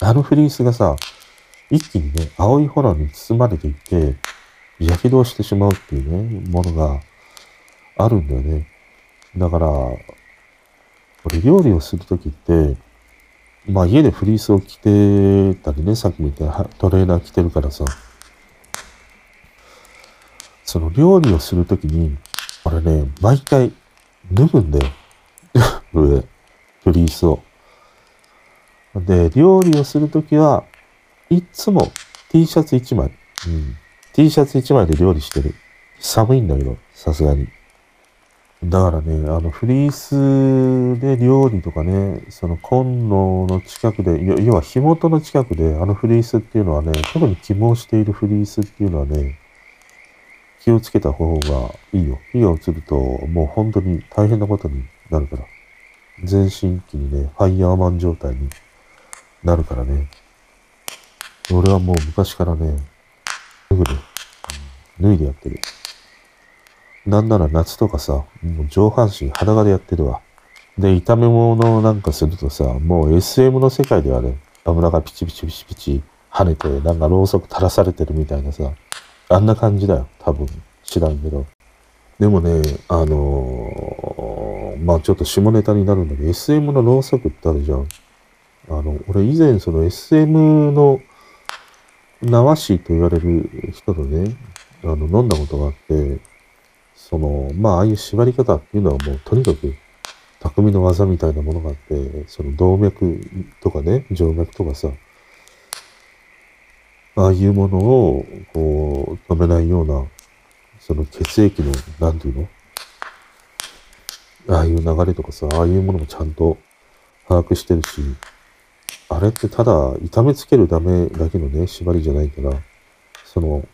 あのフリースがさ、一気にね、青い炎に包まれていって、やけどしてしまうっていうね、ものがあるんだよね。だから、これ料理をするときって、まあ家でフリースを着てたりね、さっきも言ったトレーナー着てるからさ、その料理をするときに、俺ね、毎回脱ぐんだよ。上、フリースを。で、料理をするときは、いつも T シャツ1枚。うん。T シャツ1枚で料理してる。寒いんだけど、さすがに。だからね、あの、フリースで料理とかね、そのコンロの近くで、要は火元の近くで、あのフリースっていうのはね、特に起毛しているフリースっていうのはね、気をつけた方がいいよ。火が移ると、もう本当に大変なことになるから。全身期にね、ファイヤーマン状態になるからね。俺はもう昔からね、脱ぐで、脱いでやってる。なんなら夏とかさ、もう上半身裸でやってるわ。で、炒め物なんかするとさ、もう SM の世界ではね、油がピチピチピチピチ跳ねて、なんかろうそく垂らされてるみたいなさ、あんな感じだよ。多分。知らんけど。でもね、あのー、まあちょっと下ネタになるんだけど、SM のろうそくってあるじゃん。あの、俺以前その SM の縄師と言われる人とね、あの、飲んだことがあって、その、まあああいう縛り方っていうのはもうとにかく匠の技みたいなものがあって、その動脈とかね、静脈とかさ、ああいうものを、こう、止めないような、その血液の、なんていうの？ああいう流れとかさ、ああいうものもちゃんと把握してるし、あれってただ痛めつけるためだけのね、縛りじゃないから、その、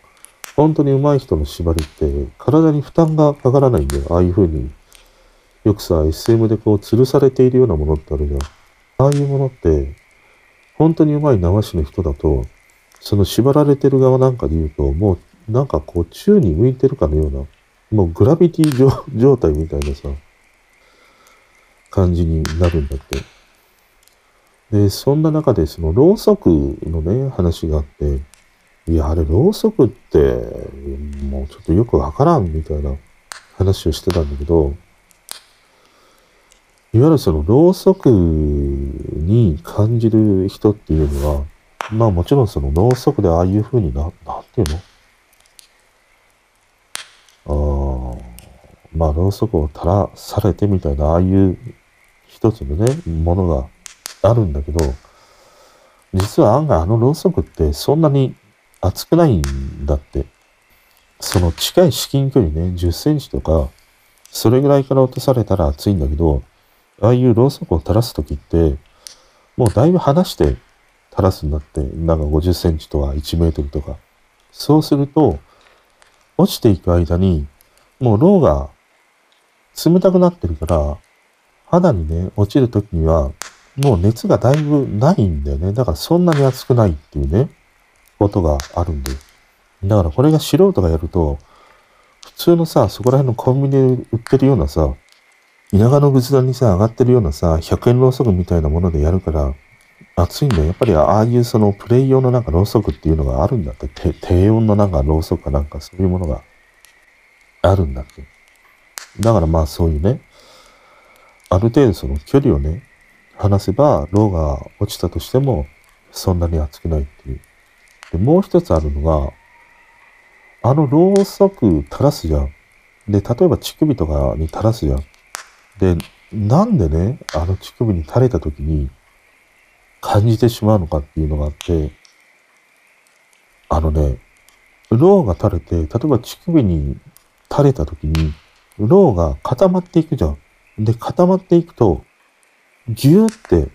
本当に上手い人の縛りって体に負担がかからないんだよ。ああいう風に。よくさ、SM でこう吊るされているようなものってあるじゃん。ああいうものって、本当に上手い縄師の人だと、その縛られてる側なんかで言うと、もうなんかこう宙に向いてるかのような、もうグラビティ状態みたいなさ、感じになるんだって。で、そんな中でそのろうそくのね、話があって、いや、あれろうそくって、もうちょっとよくわからんみたいな話をしてたんだけど、いわゆるそのろうそくに感じる人っていうのは、まあもちろんそのろうそくでああいう風にな、なんていうの？ああ、まあろうそくを垂らされてみたいな、ああいう一つのね、ものがあるんだけど、実は案外あのろうそくってそんなに熱くないんだって。その近い至近距離ね、10センチとか、それぐらいから落とされたら熱いんだけど、ああいうろうそくを垂らすときって、もうだいぶ離して垂らすんだって、なんか50センチとか1メートルとか。そうすると、落ちていく間に、もうろうが冷たくなってるから、肌にね、落ちるときには、もう熱がだいぶないんだよね。だからそんなに熱くないっていうね、ことがあるんで。だからこれが素人がやると、普通のさ、そこら辺のコンビニで売ってるようなさ、田舎の仏壇にさ、上がってるようなさ、100円ろうそくみたいなものでやるから、暑いんだよ。やっぱりああいうそのプレイ用のなんかろうそくっていうのがあるんだって。低温のなんかろうそくかなんかそういうものがあるんだって。だからまあそういうね、ある程度その距離をね、離せば、ろうが落ちたとしても、そんなに熱くないっていう。で、もう一つあるのが、あのろうそく垂らすじゃん。で、例えば乳首とかに垂らすじゃん。で、なんでね、あの乳首に垂れた時に感じてしまうのかっていうのがあって、あのね、ローが垂れて、例えば乳首に垂れた時に、ローが固まっていくじゃん。で、固まっていくと、ぎゅーって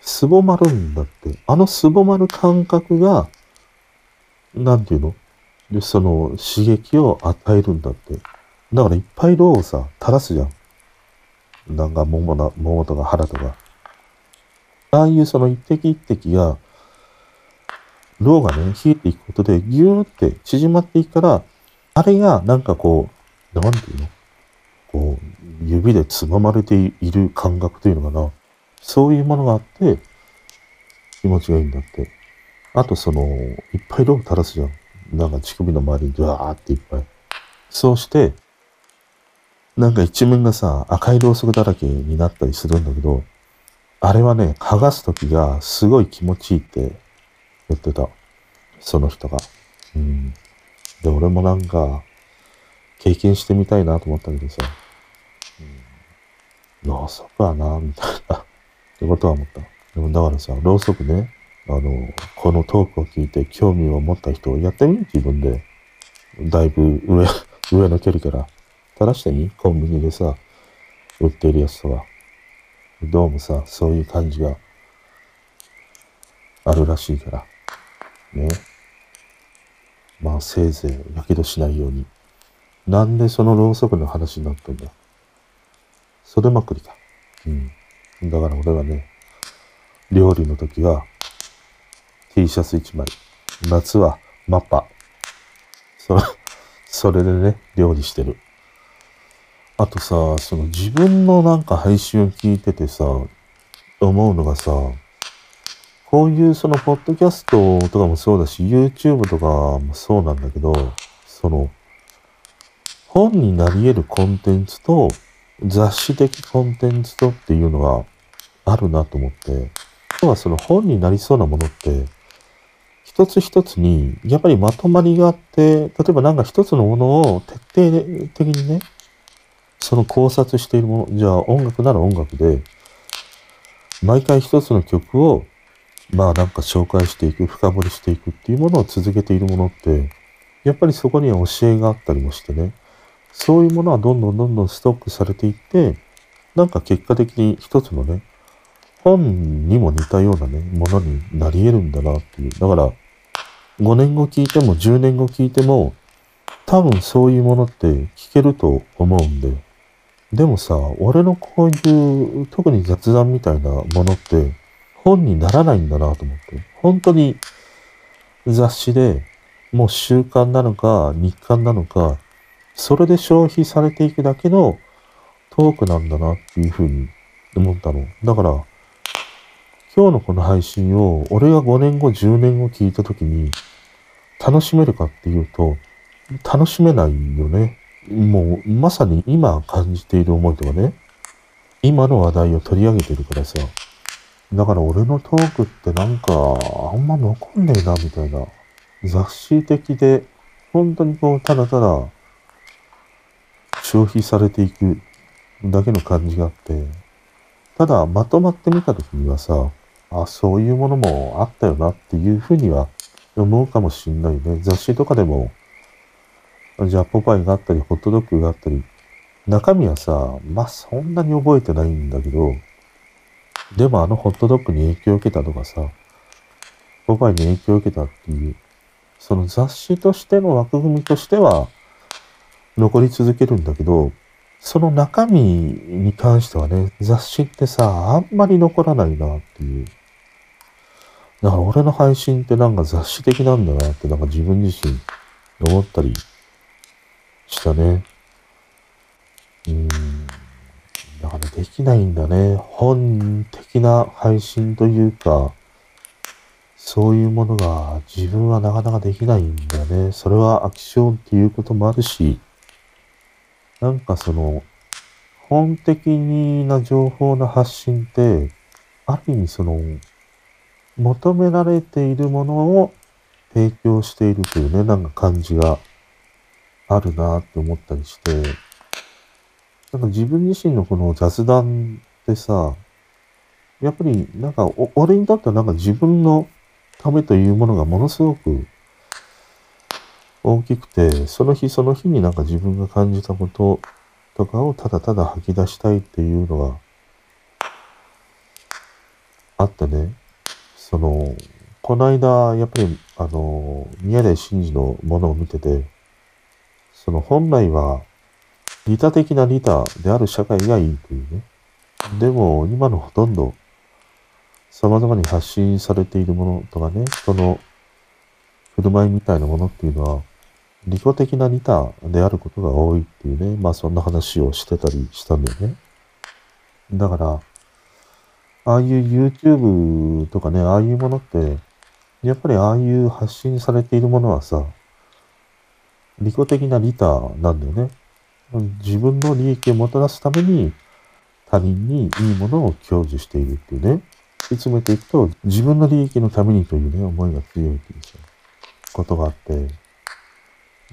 すぼまるんだって。あのすぼまる感覚が、なんていうの？で、その刺激を与えるんだって。だからいっぱいローをさ、垂らすじゃん。なんか桃な、桃とか腹とか。ああいうその一滴一滴が、ローがね、冷えていくことで、ぎゅーって縮まっていくから、あれがなんかこう、なんていうの？こう、指でつままれている感覚というのかな。そういうものがあって、気持ちがいいんだって。あとその、いっぱいロー垂らすじゃん。なんか乳首の周りにドワーっていっぱい。そうして、なんか一面がさ、赤いろうそくだらけになったりするんだけど、あれはね、剥がすときがすごい気持ちいいって言ってた。その人が。うん。で、俺もなんか、経験してみたいなと思ったけどさ、うん、ろうそくはな、みたいなってことは思った。でもだからさ、ろうそくね、あの、このトークを聞いて興味を持った人をやってみ自分で。だいぶ上、上の距離から垂らしてみコンビニでさ、売ってるやつとか。どうもさ、そういう感じがあるらしいから。ね。まあ、せいぜい、やけどしないように。なんでそのろうそくの話になったんだそれまくりか。うん。だから俺はね、料理の時は T シャツ1枚。夏はマッパ。そ、それでね、料理してる。あとさ、その自分のなんか配信を聞いててさ、思うのがさ、こういうそのポッドキャストとかもそうだし、YouTube とかもそうなんだけど、その、本になり得るコンテンツと、雑誌的コンテンツとっていうのがあるなと思って、今日はその本になりそうなものって、一つ一つに、やっぱりまとまりがあって、例えばなんか一つのものを徹底的にね、その考察しているもの、じゃあ音楽なら音楽で、毎回一つの曲を、まあなんか紹介していく、深掘りしていくっていうものを続けているものって、やっぱりそこには教えがあったりもしてね、そういうものはどんどんどんどんストックされていって、なんか結果的に一つのね、本にも似たようなね、ものになり得るんだなっていう。だから、5年後聞いても10年後聞いても、多分そういうものって聞けると思うんで、でもさ、俺のこういう、特に雑談みたいなものって、本にならないんだなと思って。本当に雑誌で、もう習慣なのか、日刊なのか、それで消費されていくだけのトークなんだなっていうふうに思ったの。だから、今日のこの配信を、俺が5年後、10年後聞いた時に、楽しめるかっていうと、楽しめないよね。もうまさに今感じている思いとかね、今の話題を取り上げてるからさ、だから俺のトークってなんかあんま残んねえなみたいな、雑誌的で本当にこうただただ消費されていくだけの感じがあって、ただまとまってみた時にはさ、あ、そういうものもあったよなっていうふうには思うかもしんないね。雑誌とかでもじゃあポパイがあったり、ホットドッグがあったり、中身はさ、まあ、そんなに覚えてないんだけど、でもあのホットドッグに影響を受けたとかさ、ポパイに影響を受けたっていう、その雑誌としての枠組みとしては残り続けるんだけど、その中身に関してはね、雑誌ってさ、あんまり残らないなっていう。だから俺の配信ってなんか雑誌的なんだなってなんか自分自身思ったりしたね。うん。だからできないんだね。本的な配信というか、そういうものが自分はなかなかできないんだね。それはアクションっていうこともあるし、なんかその、本的な情報の発信って、ある意味その、求められているものを提供しているというね、なんか感じがあるなって思ったりして、なんか自分自身のこの雑談ってさ、やっぱりなんかお俺にとってはなんか自分のためというものがものすごく大きくて、その日その日になんか自分が感じたこととかをただただ吐き出したいっていうのがあってね、その、この間、やっぱり、あの、宮台真司のものを見てて、その本来は、利他的な利他である社会がいいというね。でも、今のほとんど、様々に発信されているものとかね、その、振る舞いみたいなものっていうのは、利己的な利他であることが多いっていうね、まあそんな話をしてたりしたんだよね。だから、ああいう YouTube とかね、ああいうものって、やっぱりああいう発信されているものはさ、利己的な利他なんだよね。自分の利益をもたらすために他人にいいものを享受しているっていうね。突き詰めていくと自分の利益のためにというね、思いが強いっていう、ことがあって、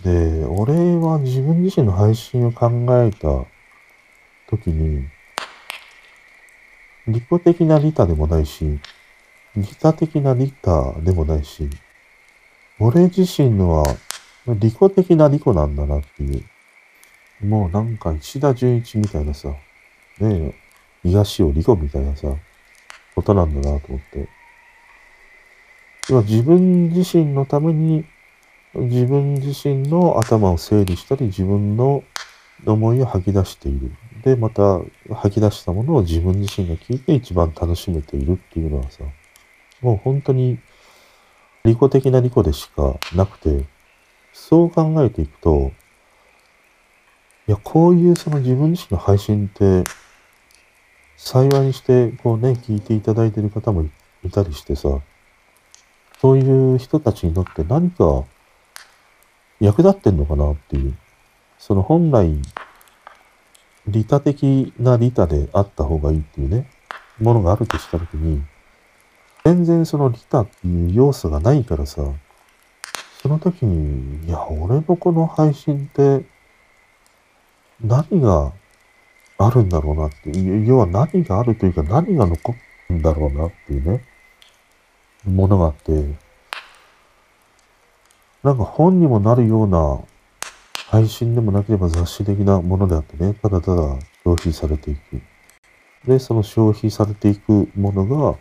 で、俺は自分自身の配信を考えた時に、利己的な利他でもないし、利他的な利他でもないし、俺自身のは利己的な利己なんだなっていう。もうなんか石田純一みたいなさ、ねえ、東尾利己みたいなさ、ことなんだなと思って。要は自分自身のために自分自身の頭を整理したり、自分の思いを吐き出している。で、また吐き出したものを自分自身が聞いて一番楽しめているっていうのはさ、もう本当に利己的な利己でしかなくて、そう考えていくと、いや、こういうその自分自身の配信って、幸いにして、こうね、聞いていただいてる方もいたりしてさ、そういう人たちにとって何か役立ってんのかなっていう。その本来、利他的な利他であった方がいいっていうね、ものがあるとしたときに、全然その利他っていう要素がないからさ、その時に、いや、俺のこの配信って、何があるんだろうなって、要は何があるというか何が残るんだろうなっていうね、ものがあって、なんか本にもなるような配信でもなければ雑誌的なものであってね、ただただ消費されていく。で、その消費されていくものが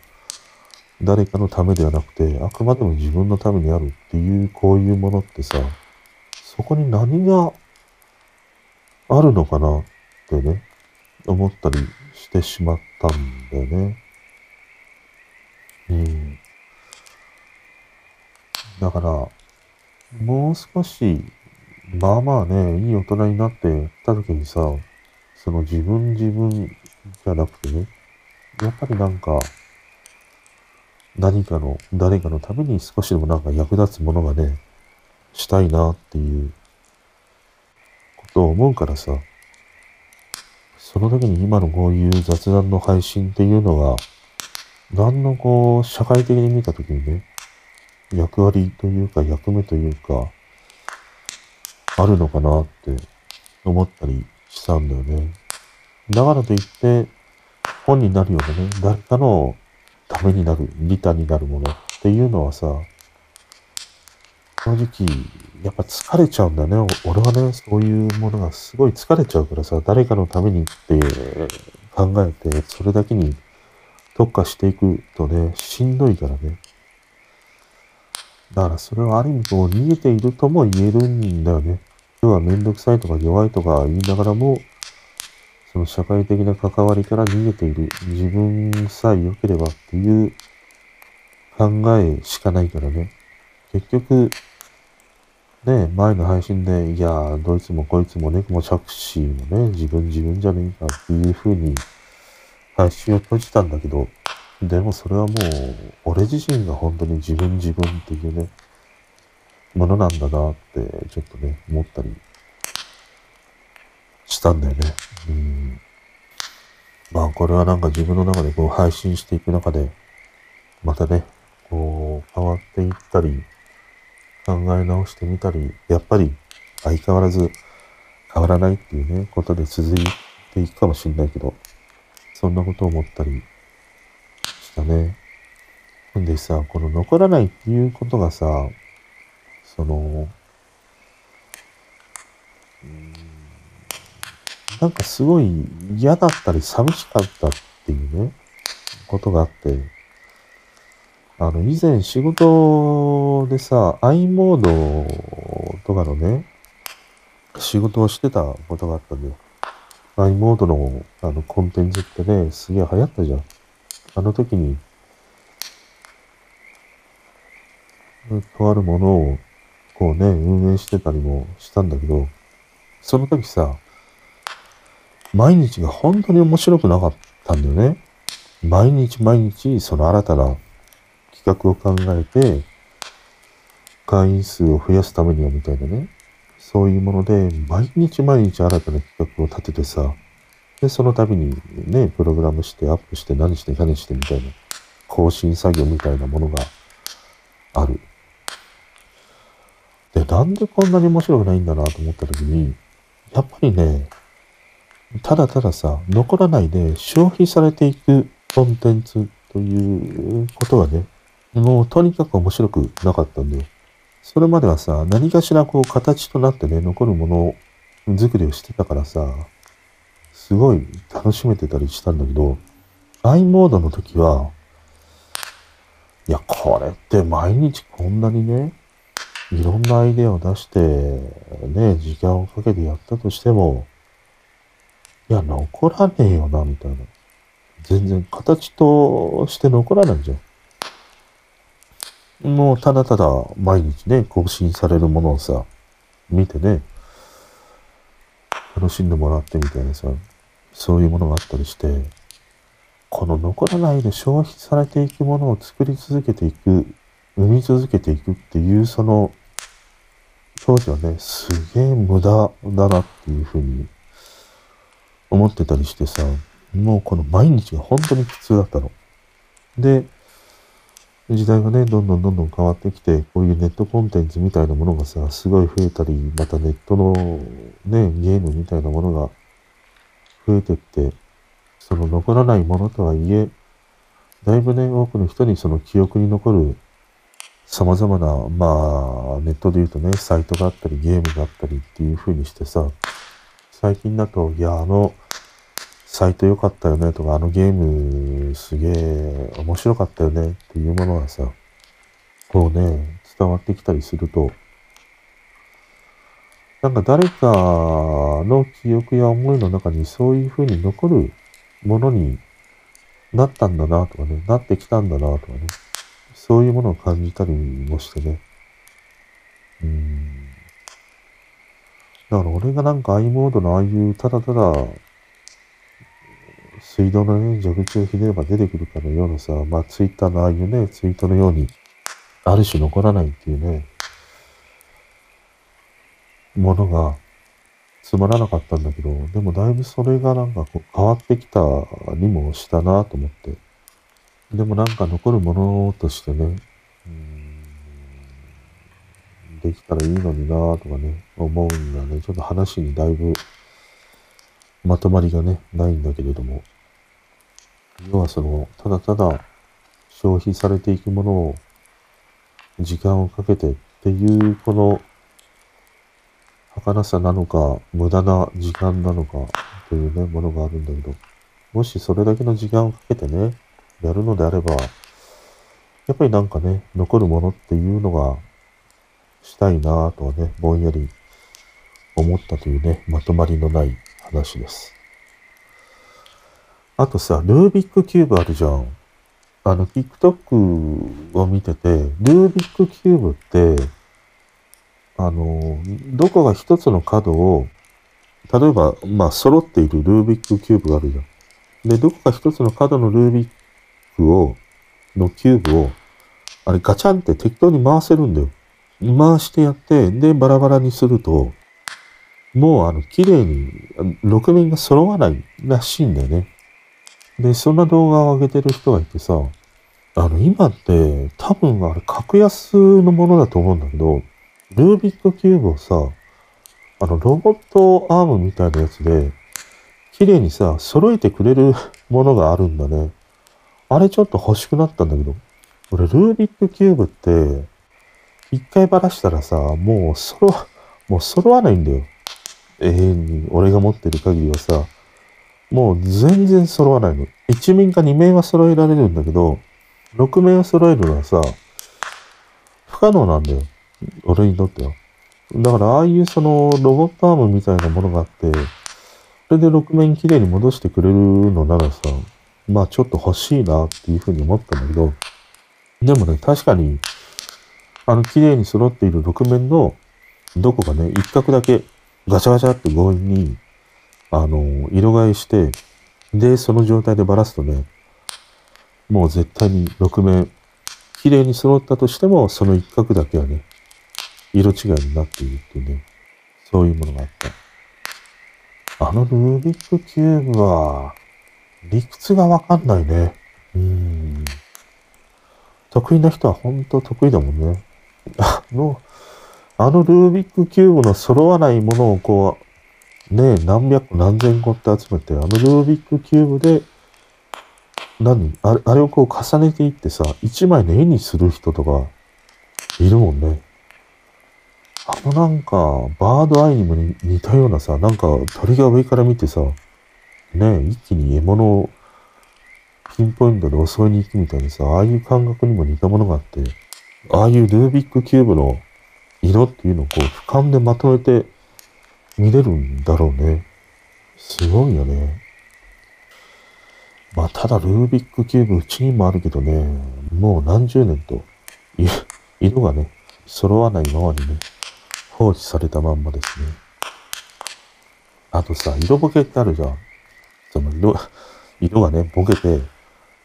誰かのためではなくて、あくまでも自分のためにあるっていうこういうものってさ、そこに何があるのかなってね、思ったりしてしまったんだよね。うん。だから、もう少し、まあまあね、いい大人になってた時にさ、その自分自分じゃなくてね、やっぱりなんか、何かの、誰かのために少しでもなんか役立つものがね、したいなっていうことを思うからさ、その時に今のこういう雑談の配信っていうのが、何のこう、社会的に見た時にね、役割というか役目というか、あるのかなって思ったりしたんだよね。だからといって、本になるようなね、誰かのためになる、利他になるものっていうのはさ、正直、やっぱ疲れちゃうんだね。俺はね、そういうものがすごい疲れちゃうからさ、誰かのためにって考えて、それだけに特化していくとね、しんどいからね。だからそれはある意味こう逃げているとも言えるんだよね。要はめんどくさいとか弱いとか言いながらも、その社会的な関わりから逃げている自分さえ良ければっていう考えしかないからね。結局、ね、前の配信で、いや、どいつもこいつも猫も着手もね、自分自分じゃねえかっていう風に配信を閉じたんだけど、でもそれはもう、俺自身が本当に自分自分っていうね、ものなんだなって、ちょっとね、思ったりしたんだよね。うん。まあ、これはなんか自分の中でこう配信していく中で、またね、こう、変わっていったり、考え直してみたり、やっぱり相変わらず変わらないっていうね、ことで続いていくかもしんないけど、そんなことを思ったりしたね。んでさ、この残らないっていうことがさ、その、なんかすごい嫌だったり寂しかったっていうね、ことがあって、あの、以前仕事でさ、i モードとかのね、仕事をしてたことがあったんだよ。i モードのあのコンテンツってね、すげえ流行ったじゃん。あの時に、とあるものをこうね、運営してたりもしたんだけど、その時さ、毎日が本当に面白くなかったんだよね。毎日毎日その新たな企画を考えて、会員数を増やすためにはみたいなね。そういうもので、毎日毎日新たな企画を立ててさ、で、その度にね、プログラムしてアップして何して何してみたいな、更新作業みたいなものがある。で、なんでこんなに面白くないんだなと思った時に、やっぱりね、ただたださ、残らないで消費されていくコンテンツということはね、もうとにかく面白くなかったんだよ。それまではさ、何かしらこう形となってね、残るもの作りをしてたからさ、すごい楽しめてたりしたんだけど、i モードの時は、いや、これって毎日こんなにね、いろんなアイデアを出して、ね、時間をかけてやったとしても、いや、残らねえよな、みたいな。全然形として残らないじゃん。もうただただ毎日ね、更新されるものをさ、見てね、楽しんでもらってみたいなさ、そういうものがあったりして、この残らないで消費されていくものを作り続けていく、生み続けていくっていうその当時はね、すげえ無駄だなっていうふうに思ってたりしてさ、もうこの毎日が本当に苦痛だったの。で、時代がね、どんどんどんどん変わってきて、こういうネットコンテンツみたいなものがさ、すごい増えたり、またネットのね、ゲームみたいなものが増えてって、その残らないものとはいえ、だいぶね、多くの人にその記憶に残る様々な、まあ、ネットで言うとね、サイトがあったり、ゲームがあったりっていう風にしてさ、最近だと、いや、あの、サイト良かったよねとか、あのゲームすげえ面白かったよねっていうものがさ、こうね、伝わってきたりすると、なんか誰かの記憶や思いの中にそういう風に残るものになったんだなとかね、なってきたんだなとかね、そういうものを感じたりもしてね。うん。だから俺がなんか i モードのああいうただただ水道のね、蛇口をひねれば出てくるかのようなさ、まあツイッターのああいうね、ツイートのように、ある種残らないっていうね、ものがつまらなかったんだけど、でもだいぶそれがなんかこう変わってきたにもしたなと思って。でもなんか残るものとしてね、できたらいいのになぁとかね、思うんだね。ちょっと話にだいぶまとまりがね、ないんだけれども。要はその、ただただ消費されていくものを時間をかけてっていうこの儚さなのか、無駄な時間なのかというね、ものがあるんだけど、もしそれだけの時間をかけてね、やるのであれば、やっぱりなんかね、残るものっていうのがしたいなぁとはね、ぼんやり思ったというね、まとまりのない話です。あとさ、ルービックキューブあるじゃん。あの、TikTok を見てて、ルービックキューブって、あの、どこが一つの角を、例えば、まあ、揃っているルービックキューブがあるじゃん。で、どこか一つの角のルービックを、のキューブを、あれガチャンって適当に回せるんだよ。回してやって、で、バラバラにすると、もうあの、綺麗に、6面が揃わないらしいんだよね。で、そんな動画を上げてる人がいてさ、あの、今って、多分あれ、格安のものだと思うんだけど、ルービックキューブをさ、あの、ロボットアームみたいなやつで、綺麗にさ、揃えてくれるものがあるんだね。あれちょっと欲しくなったんだけど、俺、ルービックキューブって、一回ばらしたらさ、もう揃、もう揃わないんだよ。永遠に。俺が持ってる限りはさ、もう全然揃わないの。1面か2面は揃えられるんだけど、6面を揃えるのはさ、不可能なんだよ。俺にとっては。だから、ああいうそのロボットアームみたいなものがあって、それで6面きれいに戻してくれるのならさ、まあちょっと欲しいなっていうふうに思ったんだけど、でもね、確かに、あの綺麗に揃っている6面のどこかね、一角だけガチャガチャって強引に、あの、色替えして、で、その状態でばらすとね、もう絶対に6面、綺麗に揃ったとしても、その一角だけはね、色違いになっているっていうね、そういうものがあった。あのルービックキューブは、理屈がわかんないね。うん。得意な人は本当得意だもんね。あの、あのルービックキューブの揃わないものをこう、ね何百何千個って集めて、あのルービックキューブで、何？あれあれをこう重ねていってさ、一枚の絵にする人とか、いるもんね。あのなんか、バードアイにも似たようなさ、なんか鳥が上から見てさ、ね、一気に獲物をピンポイントで襲いに行くみたいなさ、ああいう感覚にも似たものがあって、ああいうルービックキューブの色っていうのをこう俯瞰でまとめて見れるんだろうね。すごいよね。まあ、ただルービックキューブうちにもあるけどね、もう何十年と、色がね、揃わないままにね、放置されたまんまですね。あとさ、色ボケってあるじゃん。その色、色がね、ボケて、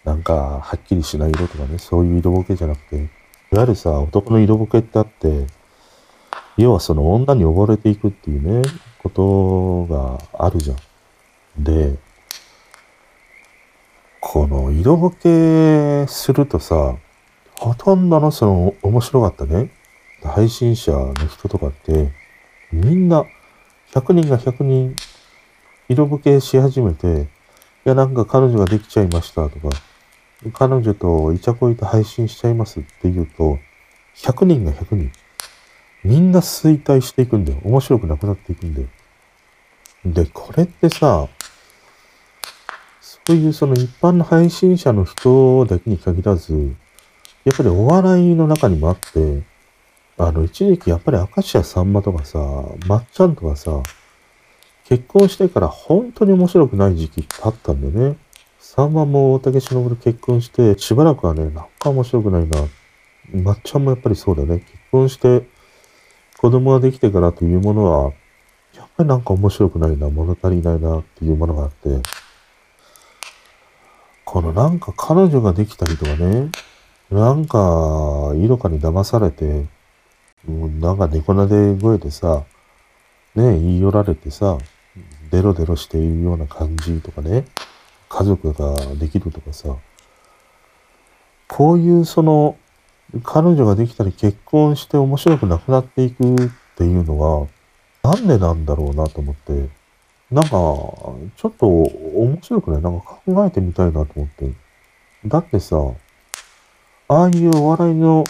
なんか、はっきりしない色とかね、そういう色ボケじゃなくて、いわゆるさ、男の色ボケってあって、要はその女に溺れていくっていうね、ことがあるじゃん。で、この色ボケするとさ、ほとんどのその面白かったね、配信者の人とかって、みんな、100人が100人、色付けし始めて、いや、なんか彼女ができちゃいましたとか、彼女とイチャコイと配信しちゃいますって言うと、100人が100人、みんな衰退していくんだよ。面白くなくなっていくんだよ。で、これってさ、そういうその一般の配信者の人だけに限らず、やっぱりお笑いの中にもあって、あの、一時期やっぱり明石家さんまとかさ、まっちゃんとかさ、結婚してから本当に面白くない時期ってあったんだよね。さんまも大竹しのぶと結婚して、しばらくはね、なんか面白くないな。まっちゃんもやっぱりそうだね。結婚して、子供ができてからというものは、やっぱりなんか面白くないな、物足りないなっていうものがあって、このなんか彼女ができたりとかね、なんか、色かに騙されて、うんなんか猫なで声でさ、ね、言い寄られてさ、デロデロしているような感じとかね、家族ができるとかさ、こういうその、彼女ができたり結婚して面白くなくなっていくっていうのは、なんでなんだろうなと思って、なんか、ちょっと面白くない？なんか考えてみたいなと思って。だってさ、ああいうお笑いの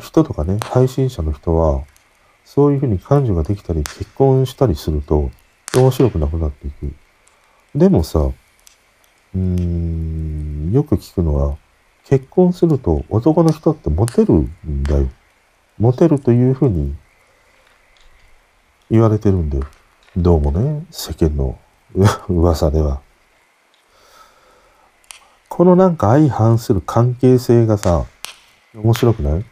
人とかね、配信者の人は、そういうふうに彼女ができたり結婚したりすると、面白くなくなっていく。でもさ、うーん、よく聞くのは、結婚すると男の人ってモテるんだよ。モテるというふうに言われてるんだよ。どうもね、世間の 噂では。このなんか相反する関係性がさ、面白くない？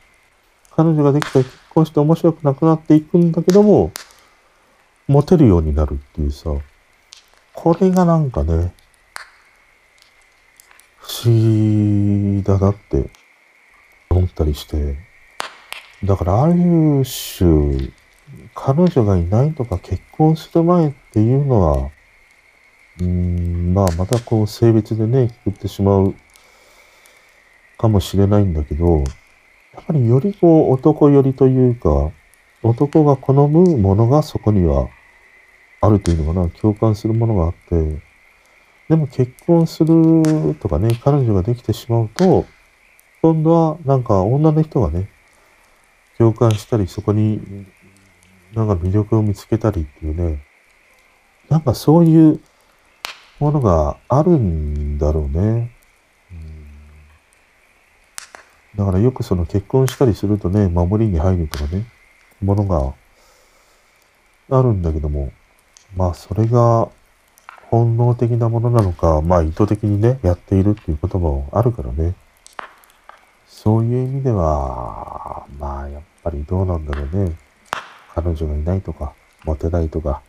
彼女ができたら結婚して面白くなくなっていくんだけども、モテるようになるっていうさ、これがなんかね、不思議だなって思ったりして、だからある種、彼女がいないとか結婚する前っていうのは、うん、まあまたこう性別でね、くってしまうかもしれないんだけど、やっぱりよりこう男寄りというか、男が好むものがそこにはあるというのかな、共感するものがあって、でも結婚するとかね、彼女ができてしまうと、今度はなんか女の人がね、共感したり、そこになんか魅力を見つけたりっていうね、なんかそういうものがあるんだろうね。だからよくその結婚したりするとね、守りに入るとかね、ものがあるんだけども、まあそれが本能的なものなのか、まあ意図的にね、やっているっていうこともあるからね。そういう意味では、まあやっぱりどうなんだろうね。彼女がいないとか、モテないとか、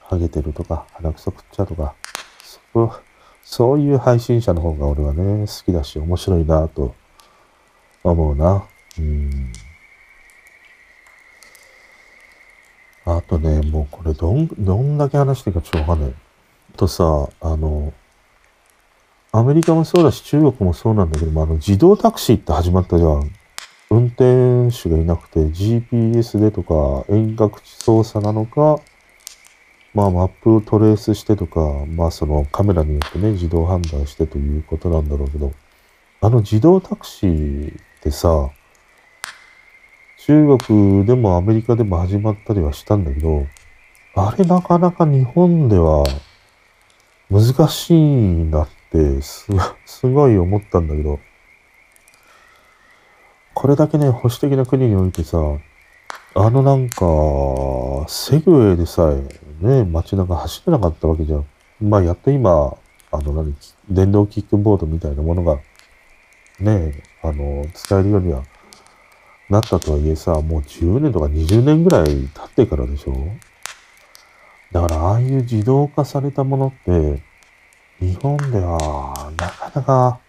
ハゲてるとか、鼻くそ食っちゃうとか、そそういう配信者の方が俺はね、好きだし面白いなと思うな。うん。あとね、もうこれどん、どんだけ話していいかちょっとわかんない。とさ、あの、アメリカもそうだし中国もそうなんだけども、あの自動タクシーって始まったじゃん。運転手がいなくて GPS でとか遠隔地操作なのか、まあマップをトレースしてとか、まあそのカメラによってね、自動判断してということなんだろうけど、あの自動タクシーってさ、中国でもアメリカでも始まったりはしたんだけど、あれなかなか日本では難しいなってす、すごい思ったんだけど、これだけね、保守的な国においてさ、あのなんか、セグウェイでさえね、街中走れなかったわけじゃん。まあやっと今、あの何、電動キックボードみたいなものがね、あの、使えるようにはなったとはいえさ、もう10年とか20年ぐらい経ってからでしょ？だからああいう自動化されたものって、日本ではなかなか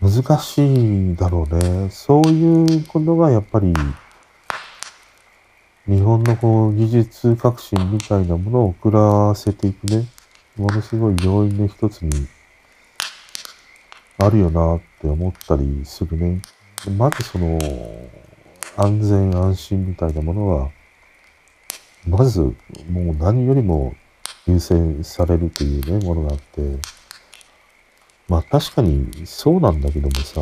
難しいだろうね。そういうことがやっぱり、日本のこう技術革新みたいなものを遅らせていくね、ものすごい要因の一つにあるよなって思ったりするね。まずその、安全安心みたいなものは、まずもう何よりも優先されるというね、ものがあって、まあ確かにそうなんだけどもさ、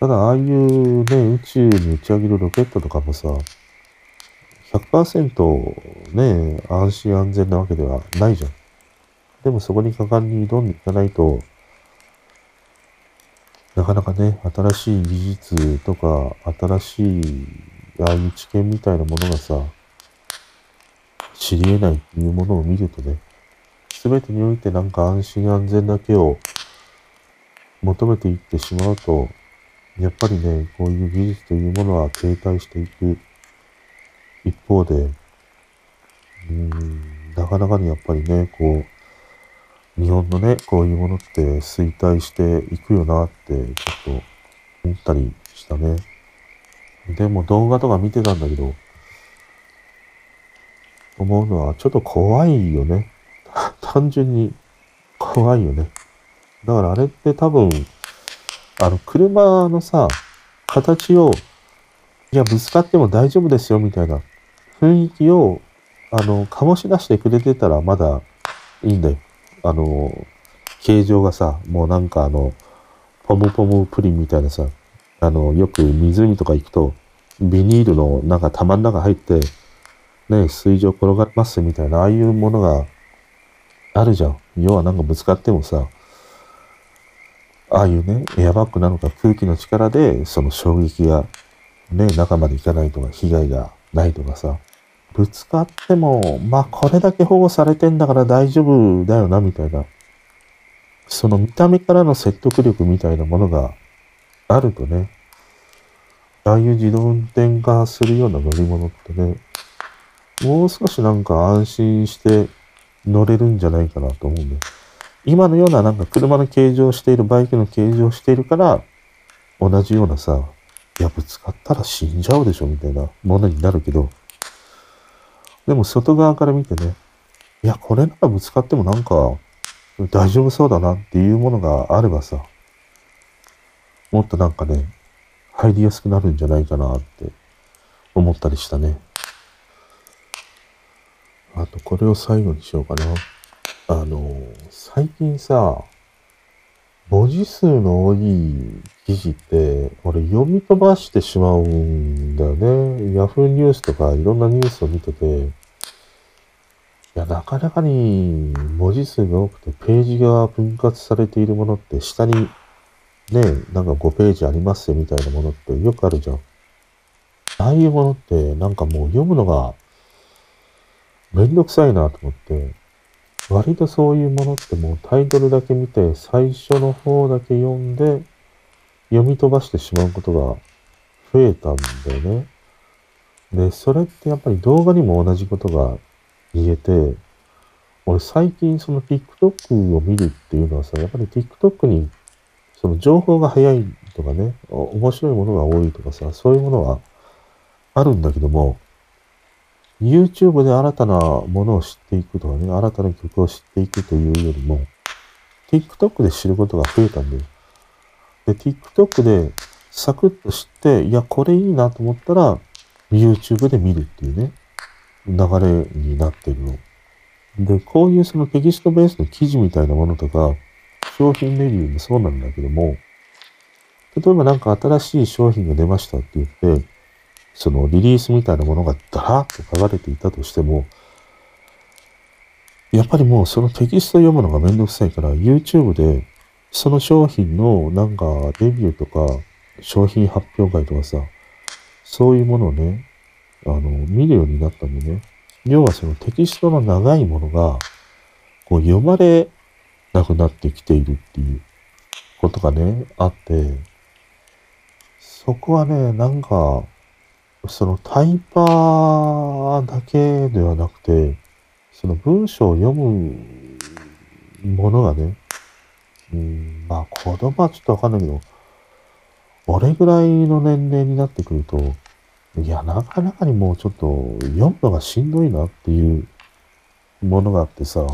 ただああいうね、宇宙に打ち上げるロケットとかもさ、100%ね、安心安全なわけではないじゃん。でもそこに果敢に挑んでいかないと、なかなかね、新しい技術とか、新しい、ああいう知見みたいなものがさ、知り得ないっていうものを見るとね、すべてにおいてなんか安心安全だけを求めていってしまうと、やっぱりね、こういう技術というものは停滞していく一方で、うーん、なかなかにやっぱりね、こう、日本のね、こういうものって衰退していくよなってちょっと思ったりしたね。でも動画とか見てたんだけど、思うのはちょっと怖いよね。単純に怖いよね。だからあれって多分、あの、車のさ、形を、いや、ぶつかっても大丈夫ですよ、みたいな雰囲気を、あの、醸し出してくれてたらまだいいんだよ。あの、形状がさ、もうなんかあの、ポムポムプリンみたいなさ、あの、よく湖とか行くと、ビニールのなんか玉の中入って、ね、水上転がりますみたいな、ああいうものがあるじゃん。要はなんかぶつかってもさ、ああいうね、エアバッグなのか空気の力で、その衝撃がね、中まで行かないとか、被害がないとかさ、ぶつかっても、まあこれだけ保護されてんだから大丈夫だよな、みたいな。その見た目からの説得力みたいなものがあるとね、ああいう自動運転化するような乗り物ってね、もう少しなんか安心して乗れるんじゃないかなと思うんで。今のようななんか車の形状している、バイクの形状しているから、同じようなさ、いや、ぶつかったら死んじゃうでしょ、みたいなものになるけど、でも外側から見てね、いや、これならぶつかってもなんか大丈夫そうだなっていうものがあればさ、もっとなんかね、入りやすくなるんじゃないかなって思ったりしたね。あと、これを最後にしようかな。あの、最近さ、文字数の多い記事って、俺読み飛ばしてしまうんだよね。ヤフーニュースとかいろんなニュースを見てて、いや、なかなかに文字数が多くてページが分割されているものって下にね、なんか5ページありますよみたいなものってよくあるじゃん。ああいうものってなんかもう読むのがめんどくさいなと思って、割とそういうものってもうタイトルだけ見て最初の方だけ読んで読み飛ばしてしまうことが増えたんだよね。で、それってやっぱり動画にも同じことが言えて、俺最近その TikTok を見るっていうのはさ、やっぱり TikTok にその情報が早いとかね、面白いものが多いとかさ、そういうものはあるんだけども、YouTube で新たなものを知っていくとかね、新たな曲を知っていくというよりも、TikTok で知ることが増えたんだよ。で、TikTok でサクッと知って、いや、これいいなと思ったら、YouTube で見るっていうね、流れになってるの。で、こういうそのテキストベースの記事みたいなものとか、商品レビューもそうなんだけども、例えばなんか新しい商品が出ましたって言って、そのリリースみたいなものがダラーッと書かれていたとしても、やっぱりもうそのテキスト読むのがめんどくさいから、YouTube でその商品のなんかレビューとか商品発表会とかさ、そういうものをね、あの、見るようになったんでね。要はそのテキストの長いものが、こう読まれなくなってきているっていうことがね、あって、そこはね、なんか、そのタイパーだけではなくて、その文章を読むものがね、うん、まあ子供はちょっとわかんないけど、俺ぐらいの年齢になってくると、いや、なかなかにもうちょっと読むのがしんどいなっていうものがあってさ、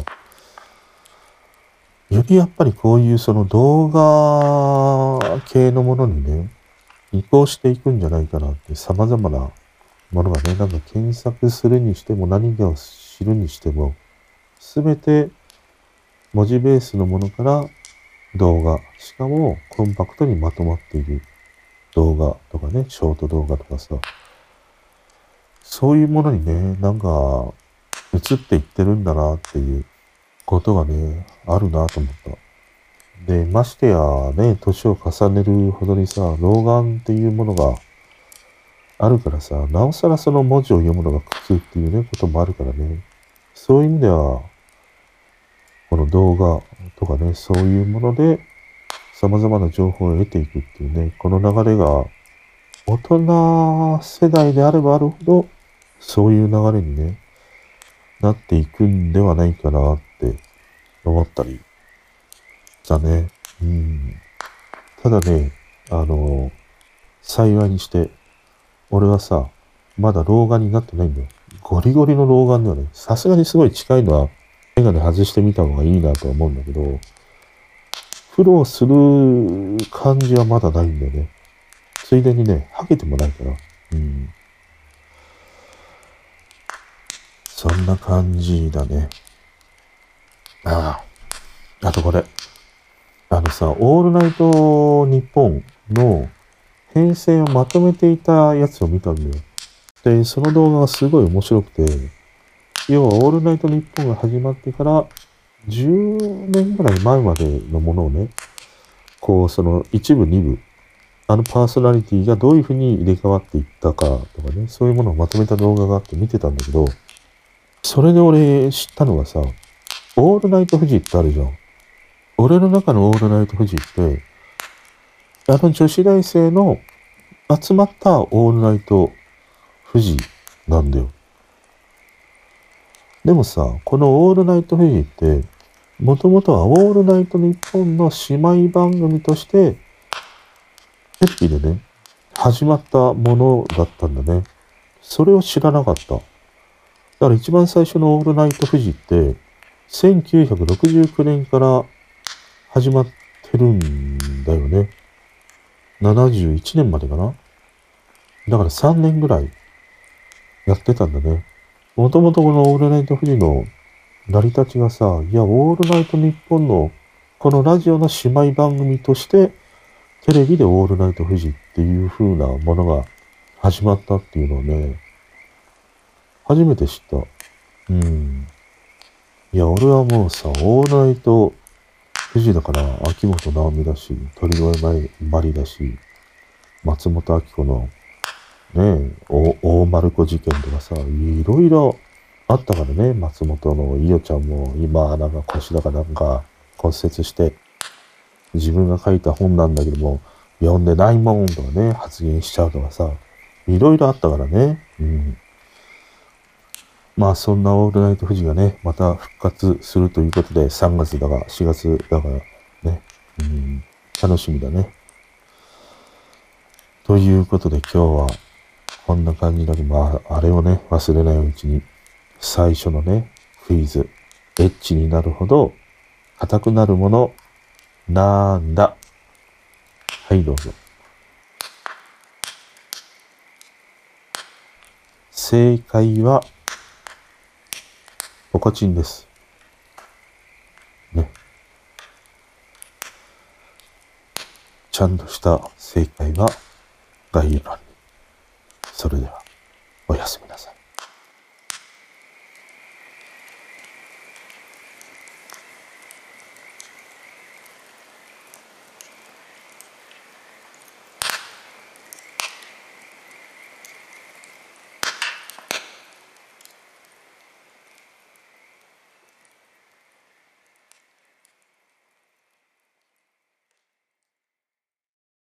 よりやっぱりこういうその動画系のものにね、移行していくんじゃないかなって様々なものがね、なんか検索するにしても何かを知るにしても、すべて文字ベースのものから動画、しかもコンパクトにまとまっている動画とかね、ショート動画とかさ、そういうものにね、なんか映っていってるんだなっていうことがね、あるなと思った。で、ましてやね、年を重ねるほどにさ、老眼っていうものがあるからさ、なおさらその文字を読むのが苦痛っていうね、こともあるからね。そういう意味では、この動画とかね、そういうもので、様々な情報を得ていくっていうね、この流れが、大人世代であればあるほど、そういう流れにね、なっていくんではないかなって思ったりだね。うん。ただね、あの、幸いにして、俺はさ、まだ老眼になってないんだよ。ゴリゴリの老眼ではね、さすがにすごい近いのは、メガネ外してみた方がいいなとは思うんだけど、苦労する感じはまだないんだよね。ついでにね、ハゲてもないから。うん。そんな感じだね。ああ。あとこれ。あのさ、オールナイトニッポンの編成をまとめていたやつを見たんだよ。で、その動画がすごい面白くて、要はオールナイトニッポンが始まってから10年ぐらい前までのものをね、こう、その一部、二部、あのパーソナリティがどういうふうに入れ替わっていったかとかね、そういうものをまとめた動画があって見てたんだけど、それで俺知ったのがさ、オールナイト富士ってあるじゃん。俺の中のオールナイト富士って、あの女子大生の集まったオールナイト富士なんだよ。でもさ、このオールナイト富士って、もともとはオールナイト日本の姉妹番組として、テレビでね、始まったものだったんだね。それを知らなかった。だから一番最初のオールナイト富士って、1969年から始まってるんだよね。71年までかな。だから3年ぐらいやってたんだね。もともとこのオールナイト富士の成り立ちがさ、いや、オールナイトニッポンの、このラジオの姉妹番組として、テレビでオールナイト富士っていう風なものが始まったっていうのをね、初めて知った。うん。いや、俺はもうさ、オールナイト富士だから、秋元直美だし、鳥越まりだし、松本明子の、ねえ、大丸子事件とかさ、いろいろあったからね、松本の伊代ちゃんも今、なんか腰だかなんか骨折して、自分が書いた本なんだけども、読んでないもんとかね、発言しちゃうとかさ、いろいろあったからね。うん。まあそんなオールナイト富士がね、また復活するということで、3月だが4月だからね、うん、楽しみだね。ということで今日はこんな感じだけ、まああれをね、忘れないうちに、最初のね、クイズ、エッチになるほど硬くなるもの、なんだはい、どうぞ。正解は、ポコチンです。ね。ちゃんとした正解は概要欄に。それでは、おやすみなさい。